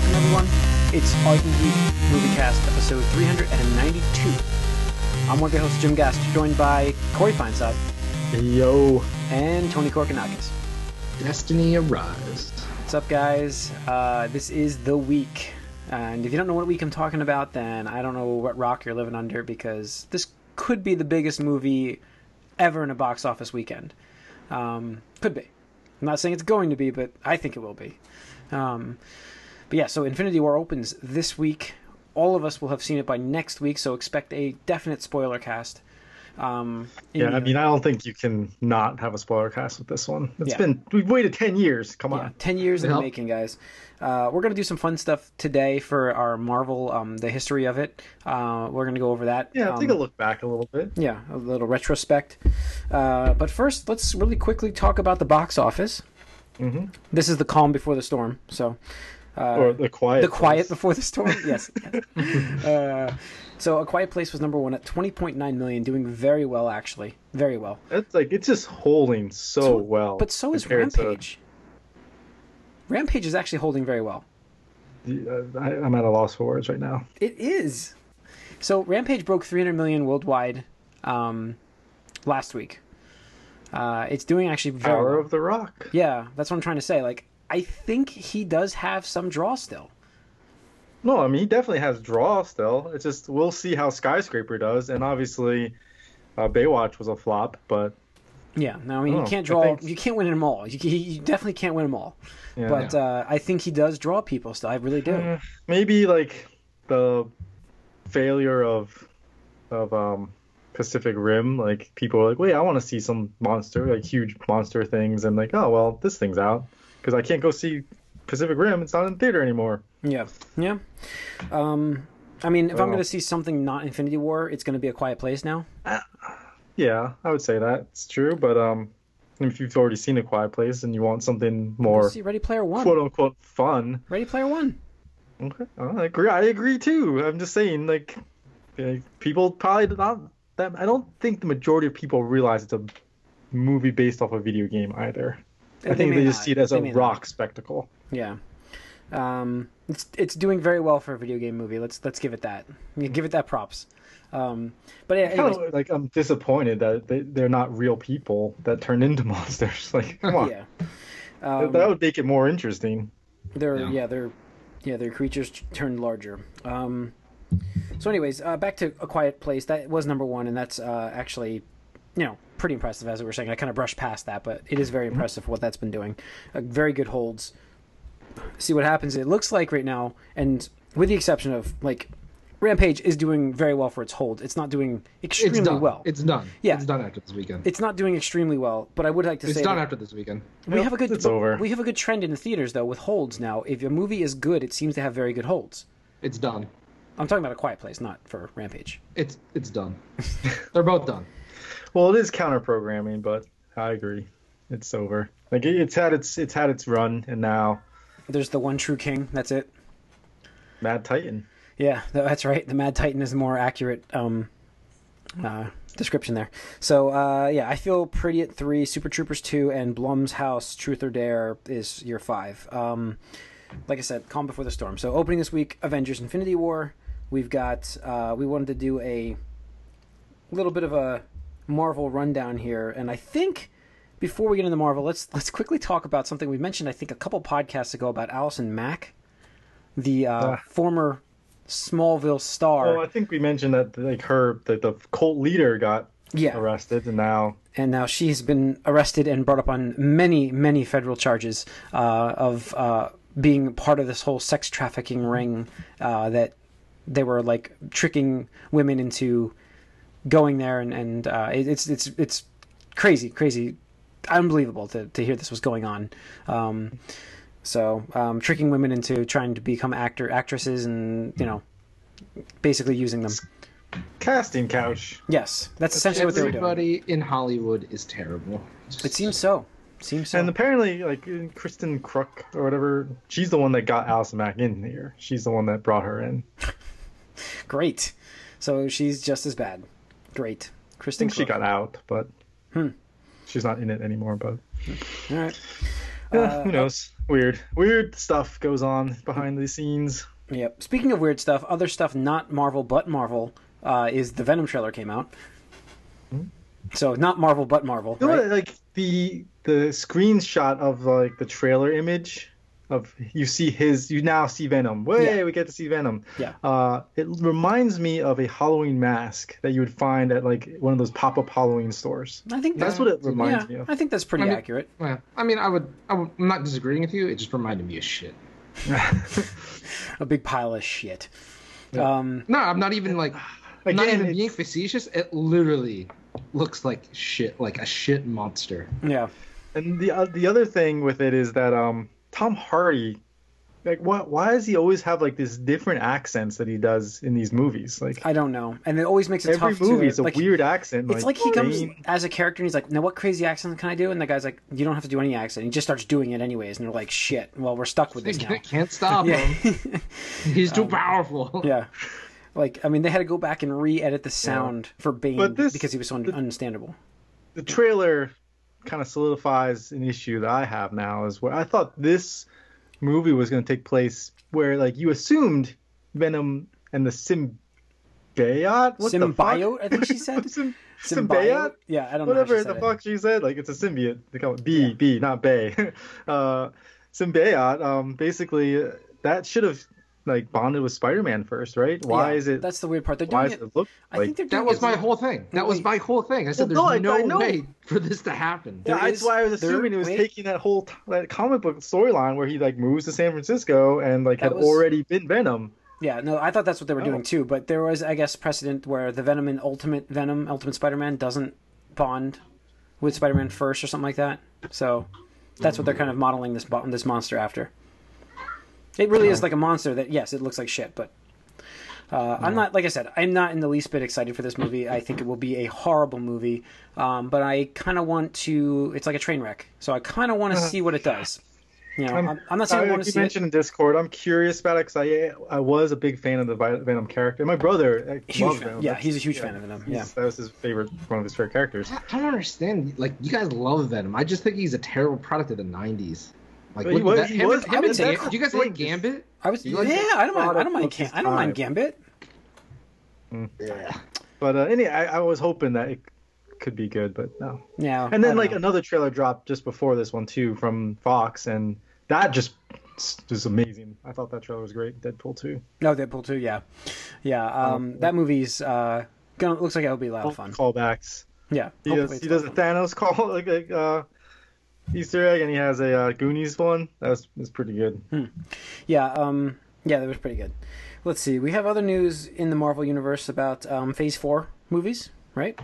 welcome everyone. It's Can Geek Moviecast, episode 392. I'm one of your hosts, Jim Gast, joined by Corey Feinsod Yo. and Tony Korkanakis. Destiny Arise. What's up, guys? Uh, this is the week. And if you don't know what week I'm talking about, then I don't know what rock you're living under because this could be the biggest movie ever in a box office weekend. Um, could be. I'm not saying it's going to be, but I think it will be. Um, but yeah, so Infinity War opens this week. All of us will have seen it by next week, so expect a definite spoiler cast. Um, in Yeah, I mean, I don't think you can not have a spoiler cast with this one. It's Yeah. been we've waited ten years. Come Yeah, on. 10 years in the making, guys. Uh, we're going to do some fun stuff today for our Marvel, um, the history of it. Uh, we're going to go over that. Yeah, um, take a look back a little bit. Yeah, a little retrospect. Uh, but first, let's really quickly talk about the box office. hmm This is the calm before the storm. So, uh, or the quiet. the quiet Place. before the storm. Yes. uh, so, A Quiet Place was number one at 20.9 million, doing very well, actually. Very well. It's like it's just holding so, So- well. But so is compared to- Rampage. Rampage is actually holding very well. uh, I, I'm at a loss for words right now. It is. So Rampage broke 300 million worldwide um, last week. Uh, it's doing actually very Power well. of the Rock. Yeah, that's what I'm trying to say. Like, I think he does have some draw still. No, I mean he definitely has draw still. It's just we'll see how Skyscraper does, and obviously, uh, Baywatch was a flop, but Yeah, no, I mean you Oh, can't draw. think- You can't win them all. You, you definitely can't win them all. yeah. But uh, I think he does draw people still. I really do. Uh, maybe like the failure of of um Pacific Rim, like people are like, wait, I want to see some monster, like huge monster things, and like, oh well, this thing's out because I can't go see Pacific Rim. It's not in theater anymore. Yeah, yeah. Um, I mean, if I'm Oh. going to see something not Infinity War, it's going to be a Quiet Place now. Yeah, I would say that it's true, but um, if you've already seen A Quiet Place and you want something more see Ready Player One. quote unquote fun, Ready Player One. okay, I agree. I agree too. I'm just saying, like, uh, people probably do not that. I don't think the majority of people realize it's a movie based off a video game either. I think may they just not. see it as They a may not. rock spectacle. Yeah. Um, it's it's doing very well for a video game movie. Let's let's give it that. Give it that props. Um, but yeah, Kind of like I'm disappointed that they, they're not real people that turn into monsters. Like, come on, yeah. that, Um, that would make it more interesting. they're yeah. Yeah. they're yeah their creatures turned larger. Um, so anyways, uh, back to a quiet place. That was number one, and that's uh, actually you know pretty impressive as we were saying. I kind of brushed past that, but it is very impressive what that's been doing. Uh, very good holds. See what happens. It looks like right now, and with the exception of like. Rampage is doing very well for its hold. It's not doing extremely It's done. well. It's done. Yeah. It's done after this weekend. it's not doing extremely well, but I would like to It's say done after this weekend. we Yep, have a good it's over. we have a good trend in the theaters though with holds now. If a movie is good, it seems to have very good holds. It's done. I'm talking about a quiet place, not for Rampage. It's it's done. They're both done. Well, it is counter programming, but I agree. It's over. Like it, it's had its it's had its run, and now There's the one true king. That's it. Mad Titan. Yeah, that's right. The Mad Titan is the more accurate um, uh, description there. So uh, yeah, I feel pretty at three. Super Troopers two and Blum's House Truth or Dare is your five. Um, like I said, calm before the storm. So opening this week, Avengers: Infinity War. We've got. Uh, we wanted to do a little bit of a Marvel rundown here, and I think before we get into Marvel, let's let's quickly talk about something we mentioned. I think a couple podcasts ago about Allison Mack, the uh, Ah. former Smallville star. Oh, I think we mentioned that like her the, the cult leader got yeah, arrested, and now and now she's been arrested and brought up on many, many federal charges uh, of uh, being part of this whole sex trafficking ring uh, that they were like tricking women into going there, and and uh, it, it's it's it's crazy, crazy, unbelievable to to hear this was going on. Um, so um, tricking women into trying to become actor actresses, and you know, basically using them. casting couch. Yes, that's essentially what they were doing. Everybody in Hollywood is terrible. It seems so. Seems so. And apparently, like Kristin Kreuk or whatever, she's the one that got Allison Mack in here. She's the one that brought her in. Great. So she's just as bad. Great. I Kristen she got out, but Hmm. she's not in it anymore. But All right. Yeah, who knows? Weird, weird stuff goes on behind the scenes. Yep. Speaking of weird stuff, other stuff not Marvel but Marvel uh, is the Venom trailer came out. So not Marvel but Marvel. You know right? what, like the the screenshot of like the trailer image of you see his you now see Venom. Way Yeah. we get to see Venom. Yeah. Uh, it reminds me of a Halloween mask that you would find at like one of those pop up Halloween stores. I think That's that- what it reminds me of. I think that's pretty I mean- accurate. Well, I mean, I would, I would, I'm not disagreeing with you. It just reminded me of shit. A big pile of shit. Um, No, I'm not even like, I'm not even it's- being facetious. It literally looks like shit, like a shit monster. yeah. And the uh, the other thing with it is that um Tom Hardy, like what why does he always have like this different accents that he does in these movies? Like I don't know, and it always makes it every tough movie to is a like. weird accent. It's like he comes as a character and he's like, "Now what crazy accent can I do?" And the guy's like, "You don't have to do any accent." He just starts doing it anyways, and they're like, "Shit, well we're stuck with this now." Can't stop Yeah, him. He's too um, powerful. yeah. Like I mean, they had to go back and re-edit the sound for Bane this- because he was so un- understandable. the trailer kind of solidifies an issue that I have now is where I thought this movie was going to take place where like you assumed Venom and the symbiote what the fuck? Symbiote, I think she said. Sym- Symbiote? symbiote Yeah, I don't know. whatever the it. fuck she said like it's a symbiote they call it B Yeah. B not Bay uh symbiote um basically uh, that should have like bonded with Spider-Man first right why Yeah, is it That's the weird part. They're why doing does it. it look I like think they're doing That was it- my whole thing. That was my whole thing. I said Well, there's no, I- I no know. way for this to happen. There That's is- why I was there- assuming it was wait. taking that whole t- that comic book storyline where he like moves to San Francisco and like That had was- already been Venom. Yeah, no, I thought that's what they were oh. doing Oh. too. But there was, I guess, precedent where the Venom in Ultimate Venom, Ultimate Spider-Man, doesn't bond with Spider-Man first or something like that. So that's what they're kind of modeling this this monster after. It really is like a monster that, yes, it looks like shit, but uh, I'm not. Like I said, I'm not in the least bit excited for this movie. I think it will be a horrible movie, um, but I kind of want to. It's like a train wreck, so I kind of want to see what it does. You know, I'm, I'm not saying I Uh, want to see it. mentioned in Discord. I'm curious about it because I I was a big fan of the Venom character. My brother uh, Huge fan. Venom. Yeah, That's- he's a huge fan of Venom. Yeah. that was his favorite, one of his favorite characters. I don't understand. Like you guys love Venom. I just think he's a terrible product of the '90s. Like But he look at was- that- he him, was- him I would and say Gam- that's do you guys like. Gambit? I was You yeah, I don't mind. I don't mind. of I don't mind. Gambit. Yeah. But uh, anyway, I, I was hoping that it could be good, but no. Yeah. And then like know. another trailer dropped just before this one too from Fox, and that just was amazing. I thought that trailer was great. Deadpool 2. no Deadpool two. Yeah, yeah. Um, that movie's uh, gonna looks like it'll be a lot of fun. Callbacks. Yeah. He does, he a does a. Thanos call like, like uh, Easter egg, and he has a uh, Goonies one. That was, was pretty good. Yeah. Um. Yeah, that was pretty good. Let's see. We have other news in the Marvel universe about um, Phase Four movies, right?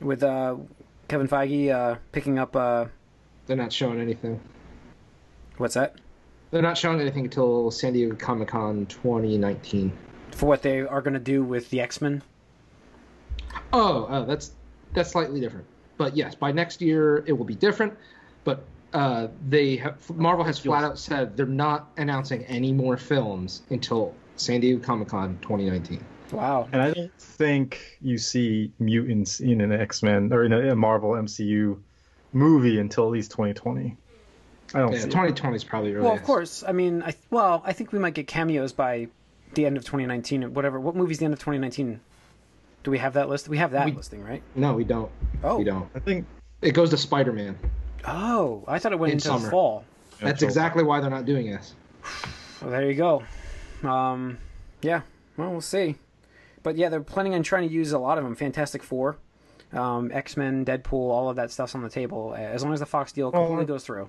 With uh, Kevin Feige uh, picking up uh, They're not showing anything. what's that They're not showing anything until San Diego Comic Con 2019. for what they are going to do with the X Men. Oh, uh, that's that's slightly different. But yes, by next year it will be different. But uh, they have, Marvel has flat out said they're not announcing any more films until San Diego Comic Con 2019. Wow. And I don't think you see mutants in an X Men or in a, a Marvel MCU movie until at least 2020. I don't Yeah, see. 2020 is probably early. Well, of course. I mean, I well, I think we might get cameos by the end of 2019 or whatever. What movie's the end of 2019? Do we have that list? We have that We- listing, right? No, we don't. Oh. We don't. I think It goes to Spider Man. Oh, I thought it went In into the summer. fall. That's so- exactly why they're not doing this. Well, there you go. Um, yeah. Well, we'll see. But yeah, they're planning on trying to use a lot of them. Fantastic Four, um, X Men, Deadpool, all of that stuff's on the table. uh, As long as the Fox deal completely Well, goes through.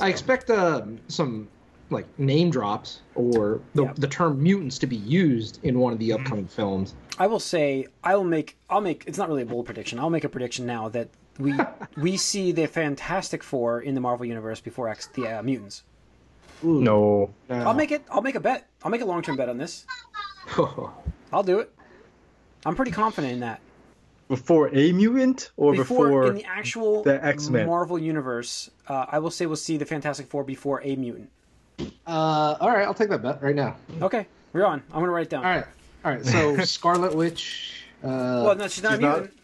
I expect uh, some like name drops or the, Yeah. the term mutants to be used in one of the upcoming films. I will say I will make I'll make it's not really a bold prediction. I'll make a prediction now that we we see the Fantastic Four in the Marvel universe before X the uh, mutants. no. I'll make it. I'll make a bet. I'll make a long term bet on this. I'll do it. I'm pretty confident in that. Before a mutant or Before, before, in the actual the X-Men. Marvel universe, uh, I will say we'll see the Fantastic Four before a mutant. Uh, all right, I'll take that bet right now. Okay, we're on. I'm gonna write it down. All right, all right. So Scarlet Witch. Uh, Well, no, she's not She's a not- mutant.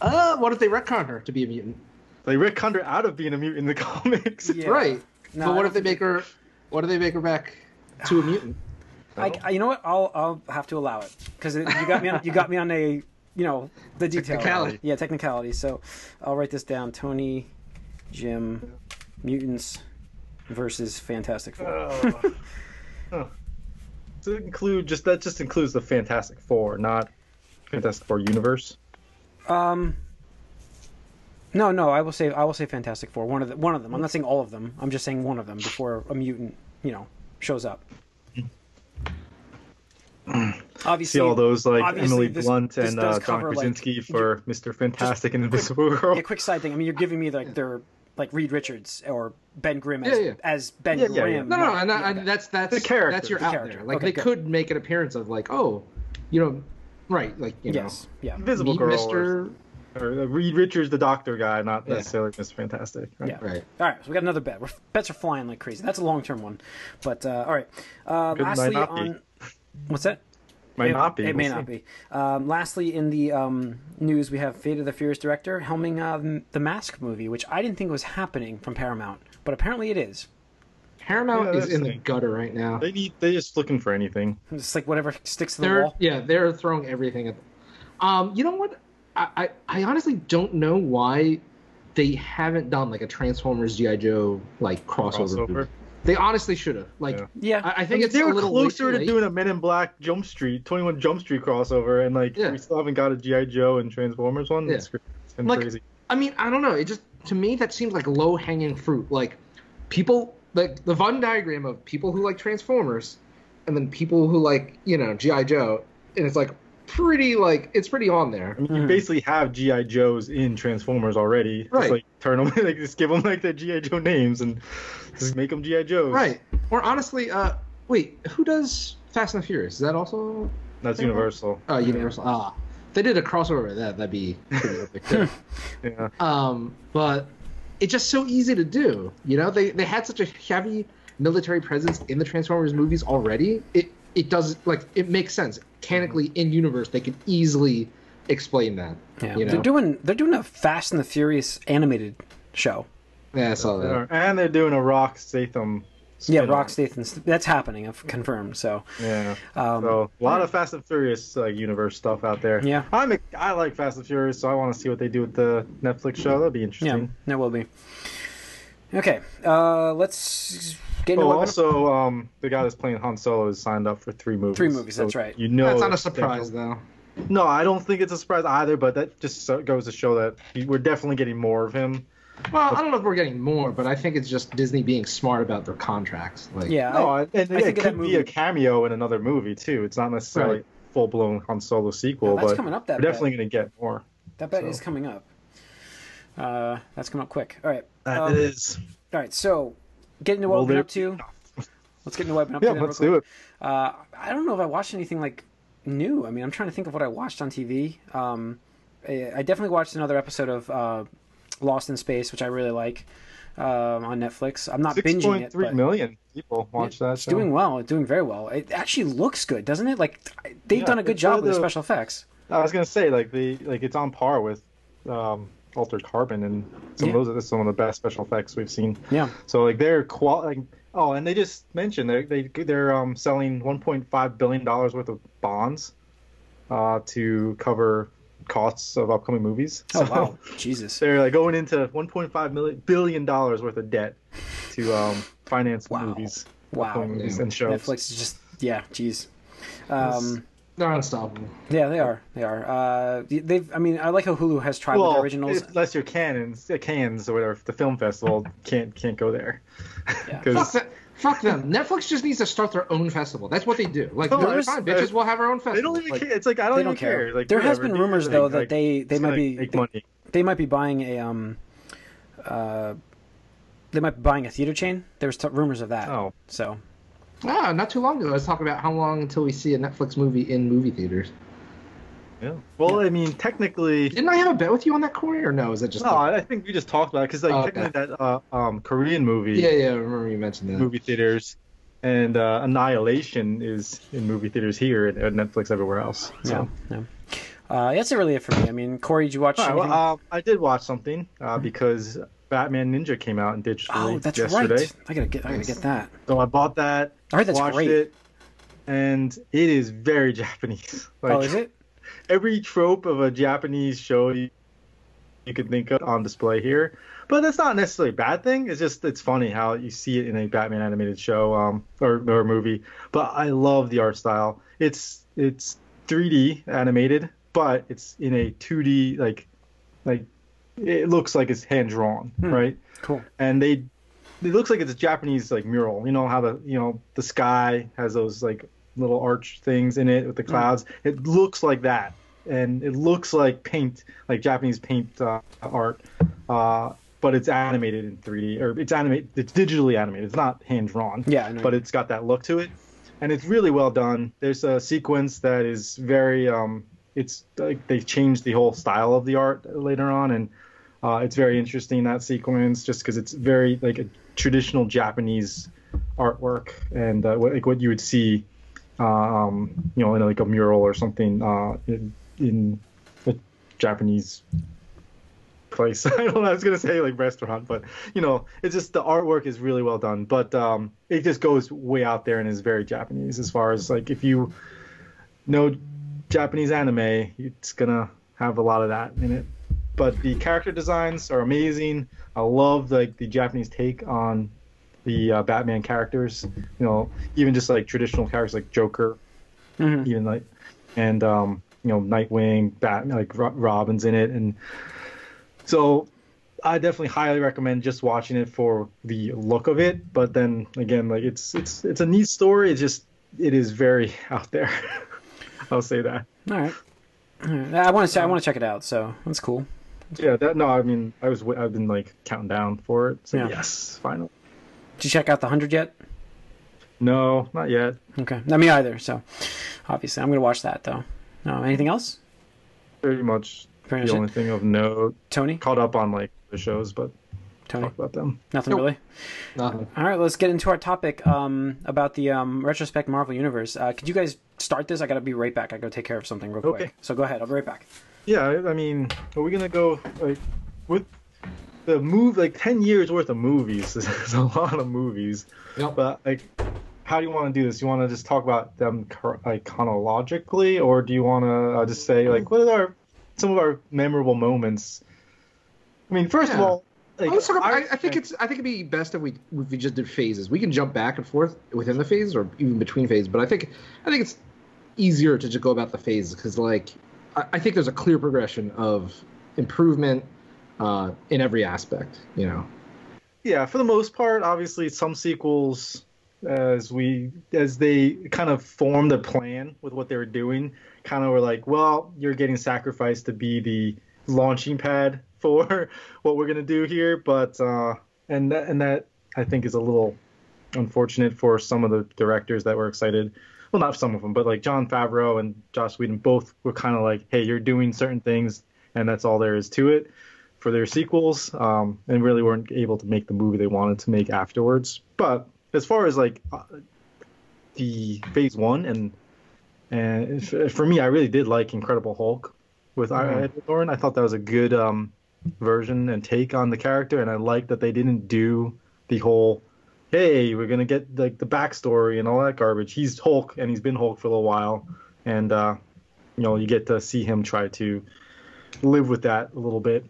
Uh, what if they retcon her to be a mutant? They Rick her out of being a mutant in the comics. Yeah. Right. No, but what if they make her? What if they make her back to a mutant? I, I- you know what? I'll I'll have to allow it because you got me on you got me on a you know the detail. Technicality. Yeah, technicality. So I'll write this down. Tony, Jim, mutants versus Fantastic Four. Oh. Huh. So it include just that just includes the Fantastic Four, not Fantastic Four universe. Um. No, no, I will say I will say Fantastic Four. One of the, one of them. I'm not saying all of them. I'm just saying one of them before a mutant, you know, shows up. Obviously, See all those like Emily this- Blunt this and does uh, John cover, like, for Mr. Fantastic and Invisible Girl. Yeah, quick side thing. I mean, you're giving me like their like Reed Richards or Ben Grimm as, Yeah, yeah. as Ben Yeah, yeah, yeah. Grimm. No, no, not- and, yeah, and that's that's The character. that's your The out character. there. Like Okay, they good. could make an appearance of like, oh, you know, right, like you yes, yeah, know, Invisible meet Girl. Mister. Or, or uh, Reed Richards, the doctor guy, not Yeah. necessarily Mr. Fantastic. Right? Yeah. Right. All right, so we got another bet. We're, bets are flying like crazy. That's a long term one, but uh, all right. Uh, Could- might lastly, not be. on what's that? Might it, not be. It may we'll not see. be. Um, lastly, in the um, news, we have Fate of the Furious director helming uh, the Mask movie, which I didn't think was happening from Paramount, but apparently it is. Paramount Yeah, is in the the- gutter right now. They need. They're just looking for anything. It's like whatever sticks to the They're wall. yeah, they're throwing everything at. Um, you know what? I, I I honestly don't know why they haven't done like a Transformers GI Joe like crossover. Crossover. movie. They honestly should have. Like Yeah. Yeah, I, I I think mean, it's they a were little closer late, to late. doing a Men in Black Jump Street, 21 Jump Street crossover, and like Yeah. we still haven't got a GI Joe and Transformers one. Yeah. It's, cra- Like, crazy. I mean, I don't know. It just to me that seems like low hanging fruit. Like people like the Venn diagram of people who like Transformers, and then people who like you know GI Joe, and it's like pretty like it's pretty on there. I mean, you Mhm. basically have GI Joes in Transformers already. Right. Just like turn them, like just give them like the GI Joe names and just make them GI Joes. Right. Or honestly, uh, wait, who does Fast and the Furious? Is that also That's Yeah. Universal. uh, Universal? Ah, if they did a crossover with that. That'd be pretty epic. Yeah. Um, but it's just so easy to do. You know, they they had such a heavy military presence in the Transformers movies already. It it does like it makes sense canonically mm-hmm. in universe. They could easily explain that. yeah. You know? They're doing they're doing a Fast and the Furious animated show. Yeah, I saw that. And they're doing a Rock Statham. Yeah, spin-off. Rock Statham. That's happening. I've confirmed. So, Yeah. um, So a lot of Fast and Furious like universe stuff out there. Yeah. I'm a, I like Fast and Furious, so I want to see what they do with the Netflix show. That'd be interesting. yeah, interesting. that will be. Okay, uh, let's get into Oh, what also, um, the guy that's playing Han Solo is signed up for three movies. Three movies, that's right. You know, That's not a surprise though. No, I don't think it's a surprise either. But that just goes to show that we're definitely getting more of him. Well, I don't know if we're getting more, but I think it's just Disney being smart about their contracts. Like, Yeah, No, I, I, and I yeah, think it of that could be a cameo in another movie too. It's not necessarily Right. full blown Han Solo sequel, Yeah, that's but coming up, that we're definitely going to get more. that bet so. is coming up. Uh, that's coming up quick. All right, That Um, is. all right. So, get into what we're been up to. Let's get into what I've been up Yeah, to. then let's do quick. it. Uh, I don't know if I watched anything like new. I mean, I'm trying to think of what I watched on TV. Um, I I definitely watched another episode of uh, Lost in Space, which I really like um, on Netflix. I'm not Six binging point it, three million people watch that it's show. doing well. It's doing very well. It actually looks good, doesn't it? Like they've Yeah, done a good job with the the- special effects. I was gonna say like the like it's on par with um, Altered Carbon and some Yeah. of those are some of the best special effects we've seen. Yeah. So like they're qual like oh and they just mentioned they they they're um selling 1.5 billion dollars worth of bonds uh to cover costs of upcoming movies. Oh wow, Jesus. They're like going into 1.5 million billion dollars worth of debt to um finance Wow. movies, Wow. upcoming movies and shows. Netflix is just yeah, jeez. Um, they're unstoppable. yeah, they are. They are. Uh, they've. I mean, I like how Hulu has tried with Well, their originals. unless you're Cannons, uh, Cannes or whatever, the film festival can't can't go there. Yeah. 'Cause- Fuck, that, fuck them. Netflix just needs to start their own festival. That's what they do. Like, No, they're fine, bitches. We'll have our own festival. They don't even Like, care. It's like I don't They even don't care. Like There has been rumors like- though that they they might be make they, money. they might be buying a um uh they might be buying a theater chain. There was t- rumors of that. Oh, So Ah, not too long ago, I was talking about how long until we see a Netflix movie in movie theaters. Yeah. Well, I mean, technically, Didn't I have a bet with you on that, Corey, or no? Is that just no. I I think we just talked about it because like Oh, okay. technically that uh, um Korean movie, yeah, yeah. I remember you mentioned that. movie theaters, and uh, Annihilation is in movie theaters here and Netflix everywhere else. So. yeah, yeah. Uh, that's really it for me. I mean, Corey, did you watch? All right, anything? well, uh, I did watch something uh, because Batman Ninja came out in digitally yesterday. oh, that's yesterday. right. I gotta get. I gotta get that. So I bought that. I heard that's watched great. it, and it is very Japanese. Like, oh, is it? Every trope of a Japanese show you, you could think of on display here. But that's not necessarily a bad thing. It's just it's funny how you see it in a Batman animated show um, or or movie. But I love the art style. It's it's 3D animated, but it's in a 2D like like it looks like it's hand drawn, Hmm. right? Cool. and they it looks like it's a Japanese like mural. You know how the you know the sky has those like little arch things in it with the clouds. It looks like that, and it looks like paint, like Japanese paint uh, art. Uh, but it's animated in 3D, or it's animated. It's digitally animated. It's not hand drawn. Yeah, But it's got that look to it, and it's really well done. There's a sequence that is very um, it's like they changed the whole style of the art later on, and uh, it's very interesting that sequence just because it's very like a traditional Japanese artwork and uh, what, like what you would see, um, you know, in like a mural or something uh, in, in a Japanese place. I don't know. I was gonna say like restaurant, but you know, it's just the artwork is really well done. But um, it just goes way out there and is very Japanese as far as like if you know Japanese anime, it's gonna have a lot of that in it. But the character designs are amazing. I love like the Japanese take on the uh, Batman characters. You know, even just like traditional characters like Joker, Mhm. even like and um, you know Nightwing, Bat, like Ro- Robin's in it, and so I definitely highly recommend just watching it for the look of it. But then again, like it's it's it's a neat story. It's just it is very out there. I'll say that. All right. All right. I want to say I want to check it out. So that's cool. Yeah, that no, I mean I was I've been like counting down for it. So Yeah. yes, finally. Did you check out the hundred yet? No, not yet. Okay. Not me either. So obviously I'm gonna watch that though. No. Anything else? Pretty much Pretty the much only it. thing of note. Tony. Caught up on like the shows, but Tony. talk about them. Nothing Nope. really. Nothing. All right, let's get into our topic um, about the um, retrospect Marvel Universe. Uh, could you guys start this? I gotta be right back. I gotta take care of something real quick. Okay. So go ahead. I'll be right back. Yeah, I- I mean, are we gonna go like with the move like ten years worth of movies? There's a lot of movies, Yep. but like, how do you want to do this? You want to just talk about them like chronologically, or do you want to uh, just say like what are our some of our memorable moments? I mean, first of all, like, Well, let's about, I, I think it's I think it'd be best if we if we just did phases. We can jump back and forth within the phase or even between phases, but I think I think it's easier to just go about the phases because like I, I think there's a clear progression of improvement uh, in every aspect. You know. yeah for the most part obviously some sequels as we as they kind of formed a plan with what they were doing kind of were like well you're getting sacrificed to be the launching pad for what we're to do here but uh and that and that i think is a little unfortunate for some of the directors that were excited well not some of them but like Jon Favreau and Joss Whedon both were kind of like hey you're doing certain things and that's all there is to it for their sequels, um, and really weren't able to make the movie they wanted to make afterwards. But as far as like uh, the Phase One and and f- for me, I really did like Incredible Hulk with Mhm. Edward Norton. I thought that was a good um, version and take on the character, and I like that they didn't do the whole hey, we're gonna get like the backstory and all that garbage. He's Hulk, and he's been Hulk for a little while, and uh, you know you get to see him try to live with that a little bit.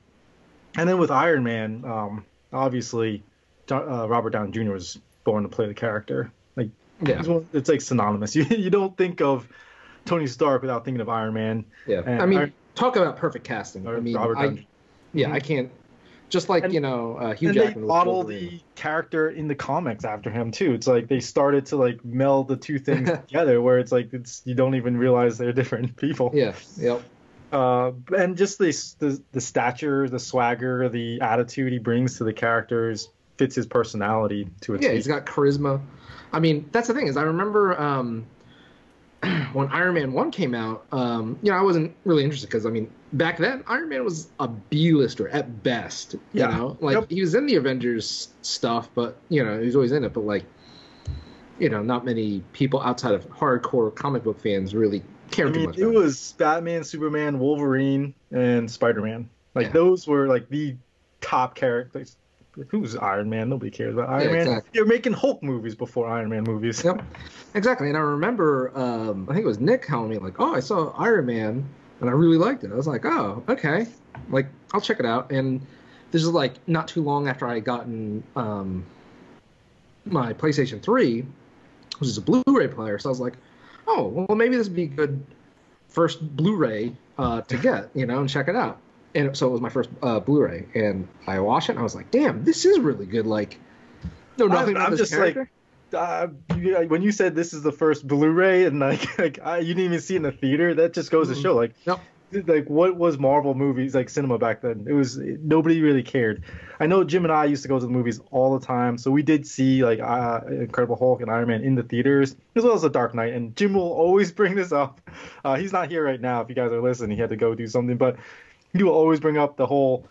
And then with Iron Man, um, obviously, uh, Robert Downey Jr. was born to play the character. Like Yeah. it's, one- it's like synonymous. You you don't think of Tony Stark without thinking of Iron Man. Yeah. And I mean, Iron- talk about perfect casting. I mean, Robert I, Downey. yeah, I can't. Just like And- you know, uh, Hugh and they Jackman. with model the character in the comics after him too. It's like they started to like meld the two things together, where it's like it's you don't even realize they're different people. Yeah. Yep. Uh, and just the, the the stature, the swagger, the attitude he brings to the characters fits his personality to a Yeah, T. he's got charisma. I mean, that's the thing is, I remember um, when Iron Man One came out. Um, you know, I wasn't really interested because I mean, back then Iron Man was a B-lister at best. You Yeah. know, like Yep. he was in the Avengers stuff, but you know, he was always in it. But like, you know, not many people outside of hardcore comic book fans really care I too mean, much. it was Batman, Superman, Wolverine, and Spider Man. Like Yeah. those were like the top characters. Who's Iron Man? Nobody cares about Iron Yeah, Man. exactly. You're making Hulk movies before Iron Man movies. Yep, exactly. And I remember, um, I think it was Nick telling me like, "Oh, I saw Iron Man, and I really liked it." I was like, "Oh, okay, like I'll check it out." And this is like not too long after I had gotten um, my PlayStation Three, which is a Blu-ray player. So I was like, "Oh, well, maybe this would be a good first Blu-ray uh, to get, you know, and check it out." And so it was my first uh, Blu-ray, and I watched it, and I was like, "Damn, this is really good!" Like, no, nothing I'm this just like- Uh, when you said this is the first Blu-ray and like, like I, you didn't even see it in the theater, that just goes to Mhm. show like Nope. Like what was Marvel movies like cinema back then? It was nobody really cared. I know Jim and I used to go to the movies all the time, so we did see like uh, Incredible Hulk and Iron Man in the theaters as well as The Dark Knight. And Jim will always bring this up. Uh, he's not here right now. If you guys are listening, he had to go do something, but he will always bring up the whole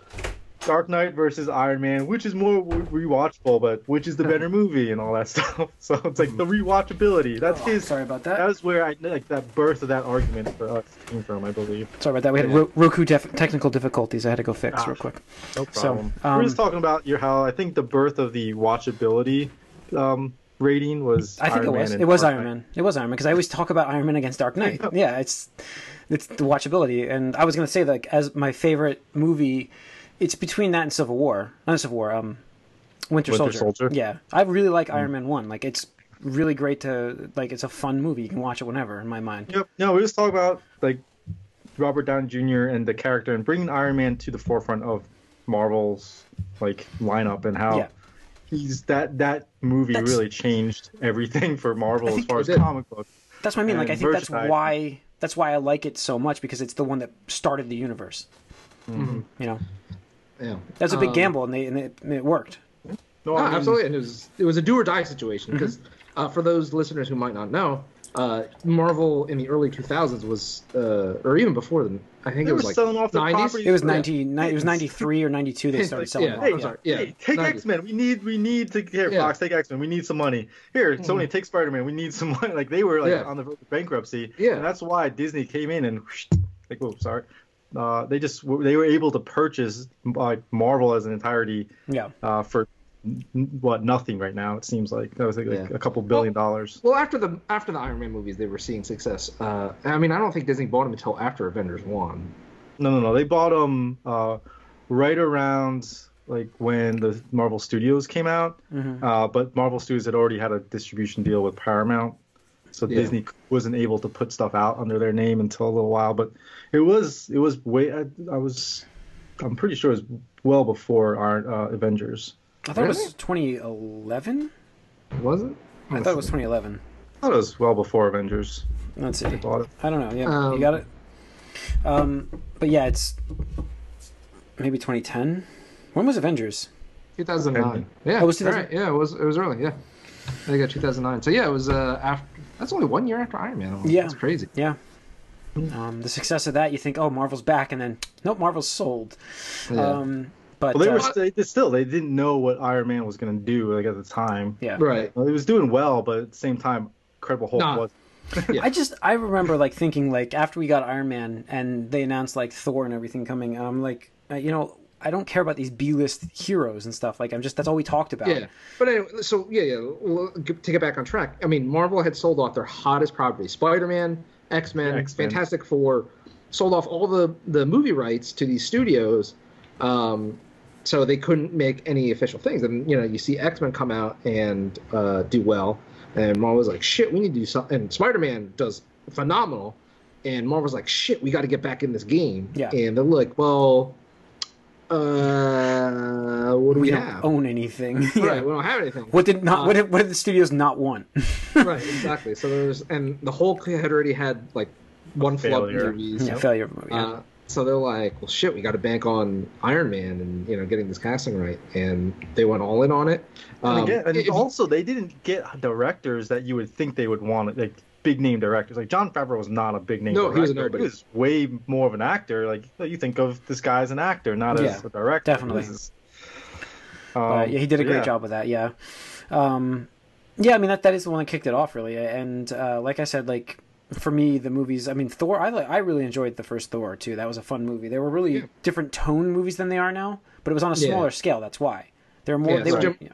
Dark Knight versus Iron Man, which is more re- rewatchable, but which is the better movie and all that stuff. So it's like the rewatchability. That's Oh, his. sorry about that. That was where I like that birth of that argument for us came from, I believe. Sorry about that. We had Yeah. Roku def- technical difficulties. I had to go fix Ah. real quick. No So, problem. um, We're just talking about your how I think the birth of the watchability um, rating was. I think Iron it was. It was Dark Iron Man. It was Iron Man because I always talk about Iron Man against Dark Knight. yeah, it's it's the watchability, and I was gonna say like as my favorite movie, it's between that and Civil War. Not Civil War. Um, Winter, Winter Soldier. Soldier? Yeah, I really like Iron Man one. Like it's really great to like. It's a fun movie. You can watch it whenever. In my mind. Yep. No, we just talk about like Robert Downey Jr. and the character and bringing Iron Man to the forefront of Marvel's like lineup and how. Yeah. He's that that movie That's- really changed everything for Marvel as far as comic books. That's what I mean. Like I think that's why that's why I like it so much because it's the one that started the universe. Mm-hmm. You know, Yeah, that's a big Um, gamble, and they and it, and it worked. No, No, I mean, absolutely, and it was it was a do or die situation because uh, for those listeners who might not know, uh, Marvel in the early 2000s was, uh, or even before then, I think They it was like selling off the 90s. properties It was Yeah. 90, ni- it was 93 or 92 they started selling Yeah, off. Hey, I'm sorry. Yeah, hey, take X Men. We need we need to here Yeah. Fox take X Men. We need some money. Here Sony take Spider Man. We need some money. Like they were like Yeah. on the verge of bankruptcy. Yeah. and that's why Disney came in and whoosh, like oh sorry, uh, they just were- they were able to purchase like Marvel as an entirety Yeah. uh, for what nothing right now. It seems like that was like, like Yeah. a couple billion dollars. Well, after the after the Iron Man movies, they were seeing success. Uh, I mean, I don't think Disney bought them until after Avengers One. No, no, no. They bought them uh, right around like when the Marvel Studios came out. Mhm. Uh, but Marvel Studios had already had a distribution deal with Paramount, so Yeah. Disney wasn't able to put stuff out under their name until a little while. But it was it was way I, I was I'm pretty sure it was well before our uh, Avengers. I thought it was 2011. Was it? I thought it was 2011. I thought it was well before Avengers. Let's see. They bought it. I don't know. Yeah, Um, you got it. Um, but yeah, it's maybe 2010. When was Avengers? 2009. Yeah, Oh, it was 2000 right. Yeah, it was. It was early. Yeah, I think 2009. So yeah, it was uh, after. That's only one year after Iron Man. almost. Yeah. that's crazy. Yeah. Um, the success of that, you think, oh, Marvel's back, and then nope, Marvel's sold. Yeah. Um, but Well, they were uh, st- they, still they didn't know what Iron Man was going to do like at the time. yeah. right. Well, it was doing well, but at the same time, Incredible Hulk Nah. was. Yeah. I just I remember like thinking like after we got Iron Man and they announced like Thor and everything coming, I'm like, uh, you know, I don't care about these B-list heroes and stuff. Like I'm just that's all we talked about. Yeah, but anyway, so yeah, yeah. Well, g- to get back on track, I mean, Marvel had sold off their hottest properties: Spider-Man, X-Men, X-Men. Fantastic Four, sold off all the the movie rights to these studios, um, so they couldn't make any official things. And you know, you see X-Men come out and uh, do well, and Marvel was like, "Shit, we need to do something." And Spider-Man does phenomenal, and Marvel's like, "Shit, we got to get back in this game." Yeah. and they're like, "Well." Uh, what do we, We don't have? own anything. Right, yeah. we don't have anything. What did not? Uh, what, did, what did the studios not want? right, exactly. So there's and the Hulk had already had like one flop failure. movies. yeah, failure of a movie. Yeah. Uh, so they're like, well, shit, we got to bank on Iron Man and you know getting this casting right, and they went all in on it. And, Um, again, and if- also, they didn't get directors that you would think they would want, like big name directors. Like Jon Favreau was not a big name No, director. he was a but nobody. He was way more of an actor. Like you think of this guy as an actor, not Yeah, as a director. definitely. Is- But Um, yeah, he did a great yeah. job with that. Yeah, um, yeah. I mean that that is the one that kicked it off really. And uh, like I said, like for me, the movies. I mean, Thor. I I really enjoyed the first Thor too. That was a fun movie. They were really Yeah. different tone movies than they are now, but it was on a smaller scale. That's why they're more. They were, yeah.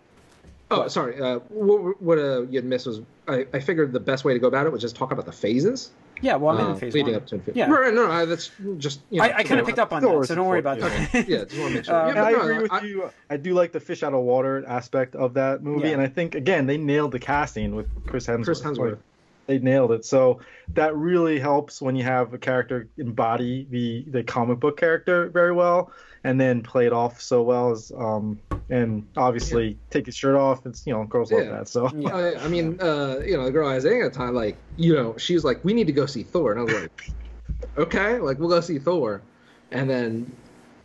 Oh, sorry. Uh, what what uh, you'd missed was I, I figured the best way to go about it was just talk about the phases Yeah, well, I'm uh, in phase leading one. up to Infinity. Yeah. Right, no, no, that's just you know, I, I kind of picked up on that, so don't worry about before, that. Yeah, just want to make sure. Uh, yeah, I no, agree with I- you. I do like the fish out of water aspect of that movie, Yeah. and I think again they nailed the casting with Chris Hemsworth. Chris Hemsworth. Like, they nailed it. So that really helps when you have a character embody the the comic book character very well, and then play it off so well as um and obviously take his shirt off. It's you know girls love that. So Yeah. I, I mean, uh, you know, the girl I was dating at the time, like, you know, she was like, "We need to go see Thor," and I was like, "Okay, like, we'll go see Thor," and then,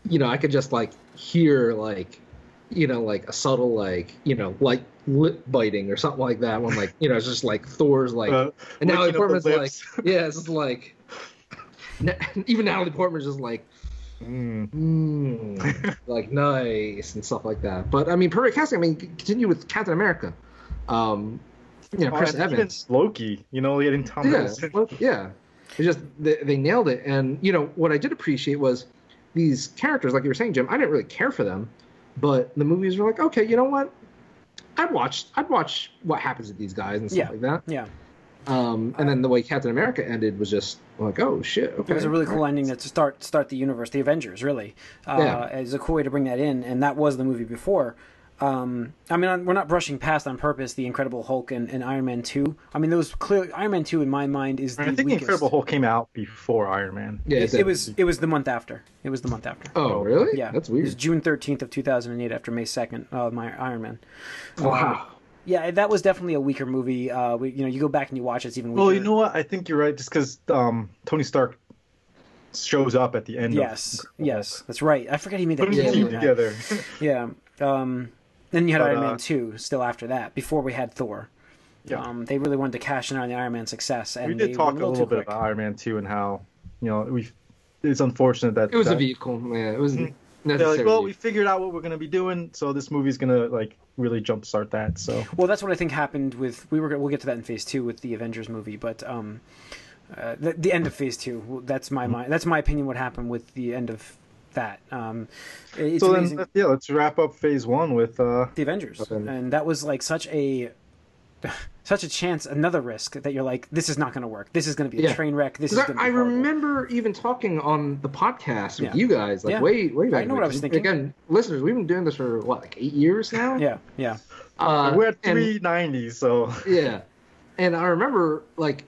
you know, I could just like hear like, you know, like a subtle like, you know, like lip biting or something like that. When like, you know, it's just like Thor's like, uh, and Natalie licking up the Portman's like, lips. yeah, it's just like, even Natalie Portman's just like. Mm. Mm, like nice and stuff like that. But I mean, perfect casting. I mean, continue with Captain America. Um, you know, Oh, Chris and even Evans. Loki, you know, getting Tom Yeah, Hiddleston. well, yeah. It's just they, they nailed it. And you know what I did appreciate was these characters, like you were saying, Jim. I didn't really care for them, but the movies were like, okay, you know what? I'd watch. I'd watch what happens to these guys and stuff Yeah. like that. Yeah, Um, and then the way Captain America ended was just like, oh shit. Okay. it was a really cool ending to start start the universe, the Avengers. Really, uh, Yeah. it's a cool way to bring that in, and that was the movie before. Um, I mean, we're not brushing past on purpose the Incredible Hulk and, and Iron Man Two. I mean, those clearly Iron Man Two in my mind is the I think the weakest. Incredible Hulk came out before Iron Man. Yeah, It, it was it was the month after. It was the month after. Oh, really? Yeah, That's weird. It was. June thirteenth of two thousand and eight, after May second. Uh, my Iron Man. Wow. Yeah, that was definitely a weaker movie. Uh, we, you know, you go back and you watch it, it's even weaker. Well, you know what? I think you're right, just because um, Tony Stark shows up at the end. Yes, of yes, that's right. I forget he made that Putting the team that. together. Yeah. Um, then you had But, Iron uh, Man two still after that. Before we had Thor. Yeah. Um, they really wanted to cash in on the Iron Man success, and we they did talk a a little bit quick. about Iron Man 2 and how, you know, we. It's unfortunate that It was a vehicle. Yeah, it was Mhm. necessary. They're like, well, we figured out what we're gonna be doing, so this movie's gonna like really jumpstart that. So Well, that's what I think happened with. We were. We'll get to that in Phase Two with the Avengers movie, but um, uh, the, the end of Phase Two. That's my mind. That's my opinion. What happened with the end of that? Um, it's so amazing. then yeah, let's wrap up Phase One with uh, the Avengers, Okay. and that was like such a such a chance, another risk that you're like, this is not going to work. This is going to be a Yeah. train wreck. This is 'Cause going to I, be I remember even talking on the podcast with Yeah. you guys, like Yeah. way way back. know what I was thinking. Again, listeners, we've been doing this for what, like eight years now. Yeah, yeah, Uh, we're at 390, so yeah, and I remember like.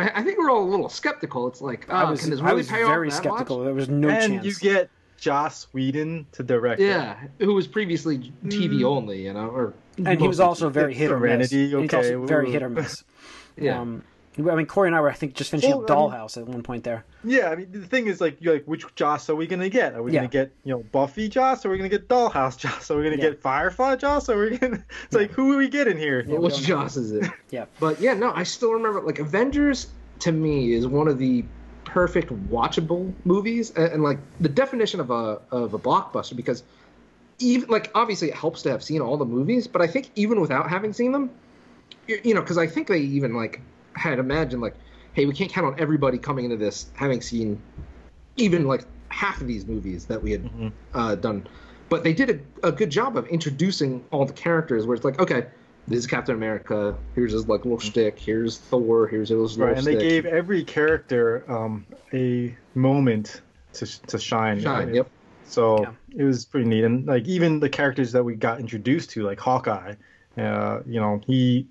I, I think we're all a little skeptical. It's like, oh, I was, can this I really was pay very off that skeptical. Much? There was no and chance. you get Joss Whedon to direct. it. Yeah, who was previously TV only, you know, or and he was also very hit or miss. Serenity, And He's okay, also very hit or miss. Yeah. Um, I mean, Corey and I were, I think, just finishing Well, up I mean- Dollhouse at one point there. Yeah, I mean the thing is like you're like which Joss are we gonna get? Are we Yeah. gonna get you know Buffy Joss? Or are we gonna get Dollhouse Joss? Are we gonna Yeah. get Firefly Joss? Or are we gonna? It's like who are we getting here? Yeah, we which. Joss is it? Yeah. But yeah, no, I still remember like Avengers to me is one of the perfect watchable movies and, and like the definition of a of a blockbuster because even like obviously it helps to have seen all the movies, but I think even without having seen them, you, you know, because I think they even like had imagined like, hey, we can't count on everybody coming into this having seen even like half of these movies that we had Mhm. uh, done. But they did a, a good job of introducing all the characters where it's like, okay, this is Captain America. Here's his like little shtick. Here's Thor. Here's his little Right, and they gave every character um, a moment to to shine. Shine, yep. So Yeah. it was pretty neat, and like even the characters that we got introduced to, like Hawkeye, uh, you know, he